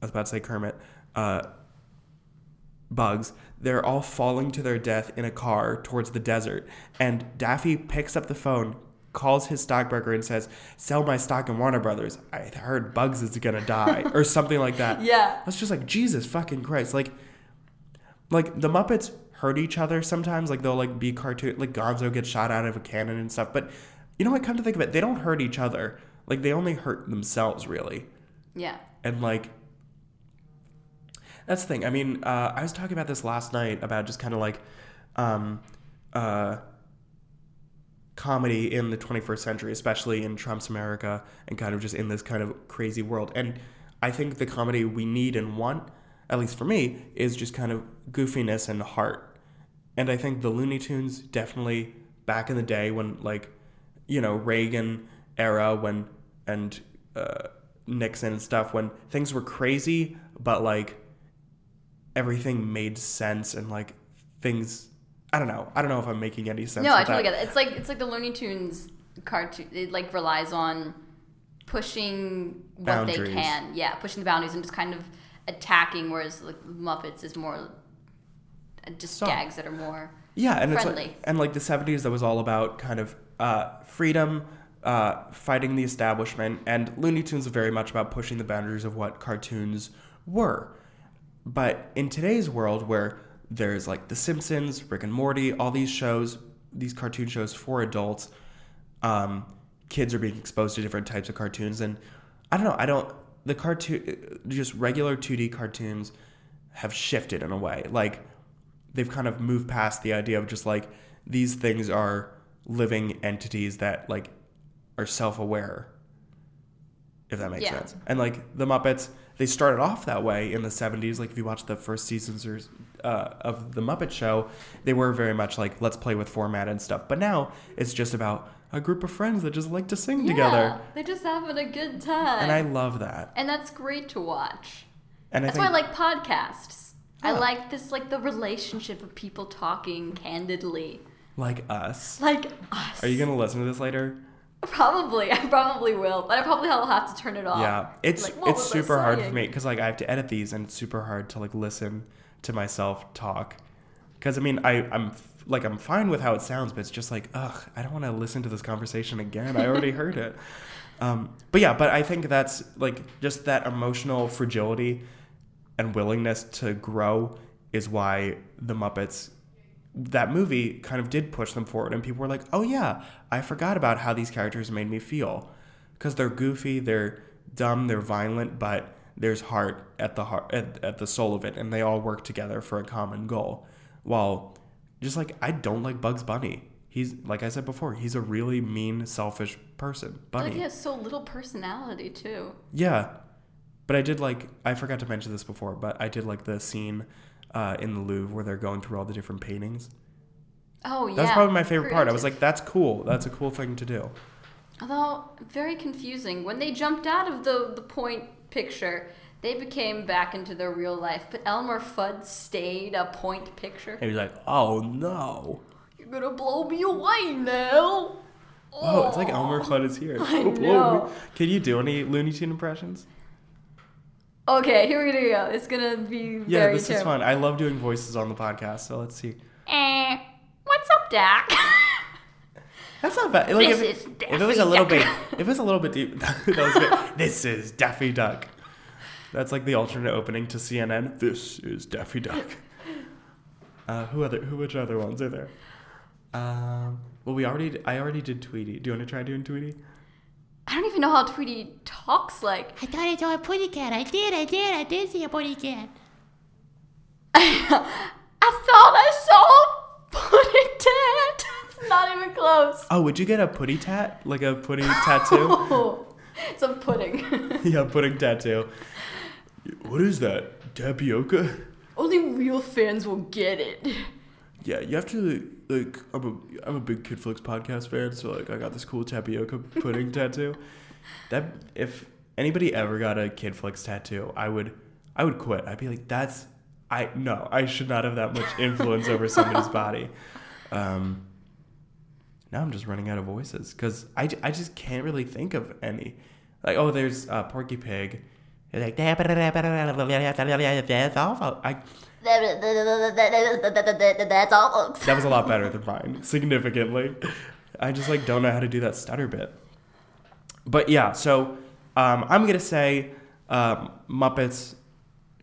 I was about to say Kermit, uh, Bugs, they're all falling to their death in a car towards the desert. And Daffy picks up the phone, calls his stockbroker, and says, Sell my stock in Warner Brothers. I heard Bugs is gonna die, or something like that. Yeah. That's just like, Jesus fucking Christ. Like, like the Muppets hurt each other sometimes. Like they'll like be cartoon, like Gonzo gets shot out of a cannon and stuff. But you know what? Come to think of it, they don't hurt each other. Like they only hurt themselves, really Yeah. and like that's the thing. I mean uh, i was talking about this last night about just kind of like um, uh, comedy in the 21st century especially in trump's america and kind of just in this kind of crazy world. And i think the comedy we need and want at least for me is just kind of goofiness and heart. And i think the looney tunes definitely back in the day when like you know reagan era when and uh, nixon and stuff when things were crazy but like everything made sense and like things i don't know i don't know if i'm making any sense No, I totally that. get it. It's like it's like the Looney Tunes cartoon. It like relies on pushing what Boundaries. they can. Yeah, pushing the boundaries and just kind of attacking. Whereas like Muppets is more uh, just Soft. gags that are more. Yeah, and it's friendly. like, and like the '70s, that was all about kind of uh, freedom, uh, fighting the establishment, and Looney Tunes was very much about pushing the boundaries of what cartoons were. But in today's world, where there's like The Simpsons, Rick and Morty, all these shows, these cartoon shows for adults, um, kids are being exposed to different types of cartoons, and I don't know, I don't the cartoon, just regular 2D cartoons have shifted in a way, like they've kind of moved past the idea of just like these things are living entities that like are self-aware if that makes Yeah. sense. And like the muppets they started off that way in the 70s like if you watch the first seasons or, uh, of the muppet show they were very much like let's play with format and stuff but now it's just about a group of friends that just like to sing together they're just having a good time. and i love that and that's great to watch. and That's i think why I like podcasts. I like this, like the relationship of people talking candidly, like us like us. are you gonna listen to this later Probably, I probably will, but I probably will have to turn it off. Yeah, it's Like, it's super hard for me because like I have to edit these and it's super hard to like listen to myself talk. Because I mean I I'm like I'm fine with how it sounds, but it's just like ugh I don't want to listen to this conversation again. I already heard it. Um, but yeah, but I think that's like just that emotional fragility and willingness to grow is why the Muppets that movie kind of did push them forward and people were like oh yeah i forgot about how these characters made me feel. Because they're goofy they're dumb they're violent but there's heart at the heart at, at the soul of it and they all work together for a common goal. While just like i don't like bugs bunny. He's like i said before he's a really mean selfish person bunny. Like he has so little personality too. yeah, but I did like I forgot to mention this before, but I did like the scene uh, in the Louvre where they're going through all the different paintings. Oh yeah. That's probably my favorite part. I was like, that's cool. That's a cool thing to do. Although very confusing. When they jumped out of the the point picture, they became back into their real life. But Elmer Fudd stayed a point picture. And he's like, oh no. You're gonna blow me away now. Oh, it's like Elmer Fudd is here. I Oh, know. Can you do any Looney Tune impressions? Okay, here we go. It's gonna be very Yeah, very this is fun. I love doing voices on the podcast, so let's see. Eh, what's up, Dak? That's not bad. Like This if, is if it was a little Duck. bit, if it was a little bit deep, that was good. This is Daffy Duck. That's like the alternate opening to CNN. This is Daffy Duck. Uh, who other? Who which other ones are there? Um, well, we already. I already did Tweety. Do you want to try doing Tweety? I don't even know how Tweety talks like. I thought I saw a putty cat. I did, I did, I did see a putty cat. I thought I saw Pudding Tat. It's not even close. Oh, would you get a putty tat? Like a putty tattoo? It's a pudding. yeah, pudding tattoo. What is that? Tapioca? Only real fans will get it. Yeah, you have to like. I'm a I'm a big Kid Flix podcast fan, so like I got this cool tapioca pudding tattoo. That if anybody ever got a Kid Flix tattoo, I would I would quit. I'd be like, that's I no, I should not have that much influence over somebody's body. Um, now I'm just running out of voices because I, I just can't really think of any. Like oh, there's uh, Porky Pig. It's like I That's all, folks. That was a lot better than mine, significantly. I just like don't know how to do that stutter bit. But yeah, so um, I'm gonna say um, Muppets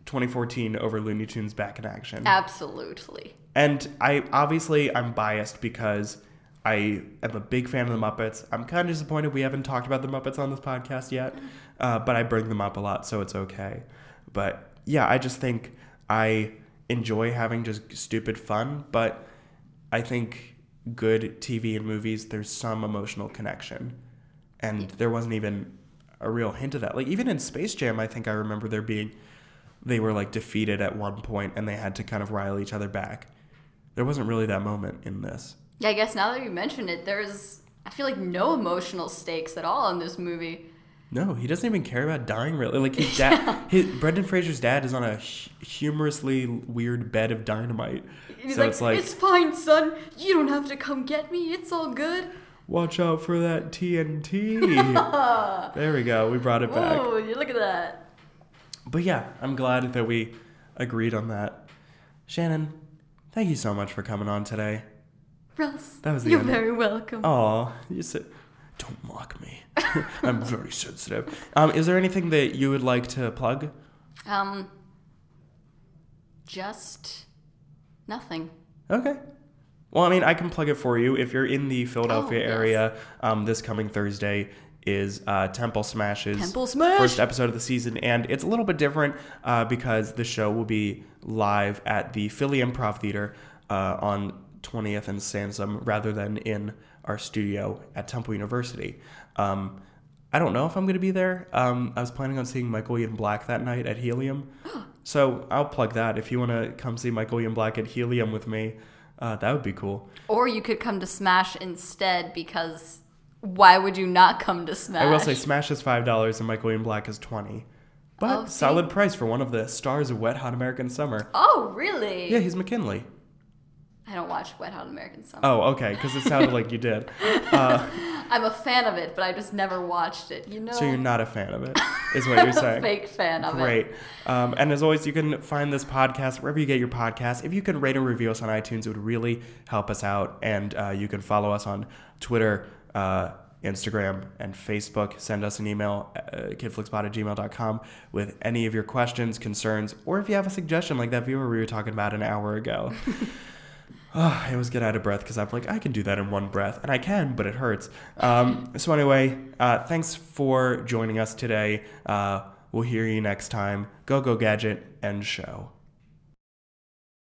2014 over Looney Tunes back in action. Absolutely. And I obviously I'm biased because I am a big fan of the Muppets. I'm kind of disappointed we haven't talked about the Muppets on this podcast yet, uh, but I bring them up a lot, so it's okay. But yeah, I just think I enjoy having just stupid fun, but I think good TV and movies there's some emotional connection, and there wasn't even a real hint of that. Like even in Space Jam, I think I remember there being they were like defeated at one point and they had to kind of rile each other back. There wasn't really that moment in this. Yeah, I guess now that you mention it, there's I feel like no emotional stakes at all in this movie. No, he doesn't even care about dying really. Like his dad, his Brendan Fraser's dad is on a hu- humorously weird bed of dynamite. He's so like, it's like, it's fine, son. You don't have to come get me. It's all good. watch out for that TNT. there we go. We brought it back. Oh, look at that. But yeah, I'm glad that we agreed on that. Shannon, thank you so much for coming on today. Russ, That was the you're end. very welcome. Aw, you said, don't mock me. I'm very sensitive. Um, is there anything that you would like to plug? Um, just nothing. Okay. Well, I mean, I can plug it for you. If you're in the Philadelphia Oh, yes. area, um, this coming Thursday is uh, Temple Smashes Temple Smash! first episode of the season, and it's a little bit different uh, because the show will be live at the Philly Improv Theater uh, on 20th and Sansom rather than in our studio at Temple University. Um, I don't know if I'm going to be there. Um, I was planning on seeing Michael Ian Black that night at Helium. So I'll plug that. If you want to come see Michael Ian Black at Helium with me, uh, that would be cool. Or you could come to Smash instead because why would you not come to Smash? I will say Smash is five dollars and Michael Ian Black is twenty, but see? solid price for one of the stars of Wet Hot American Summer. Oh, really? Yeah, he's McKinley. I don't watch Wet Hot American Summer. Oh, okay, because it sounded like you did. Uh, I'm a fan of it, but I just never watched it. You know, so you're not a fan of it, is what you're a saying. fake fan of it. Great. Um, and as always, you can find this podcast wherever you get your podcasts. If you can rate and review us on iTunes, it would really help us out. And uh, you can follow us on Twitter, uh, Instagram, and Facebook. Send us an email, uh, kidflixpod at gmail.com, with any of your questions, concerns, or if you have a suggestion like that viewer we were talking about an hour ago. Ah, I always get out of breath because I'm like, I can do that in one breath. And I can, but it hurts. Um, so, anyway, uh, thanks for joining us today. Uh, we'll hear you next time. Go, go, gadget, and show.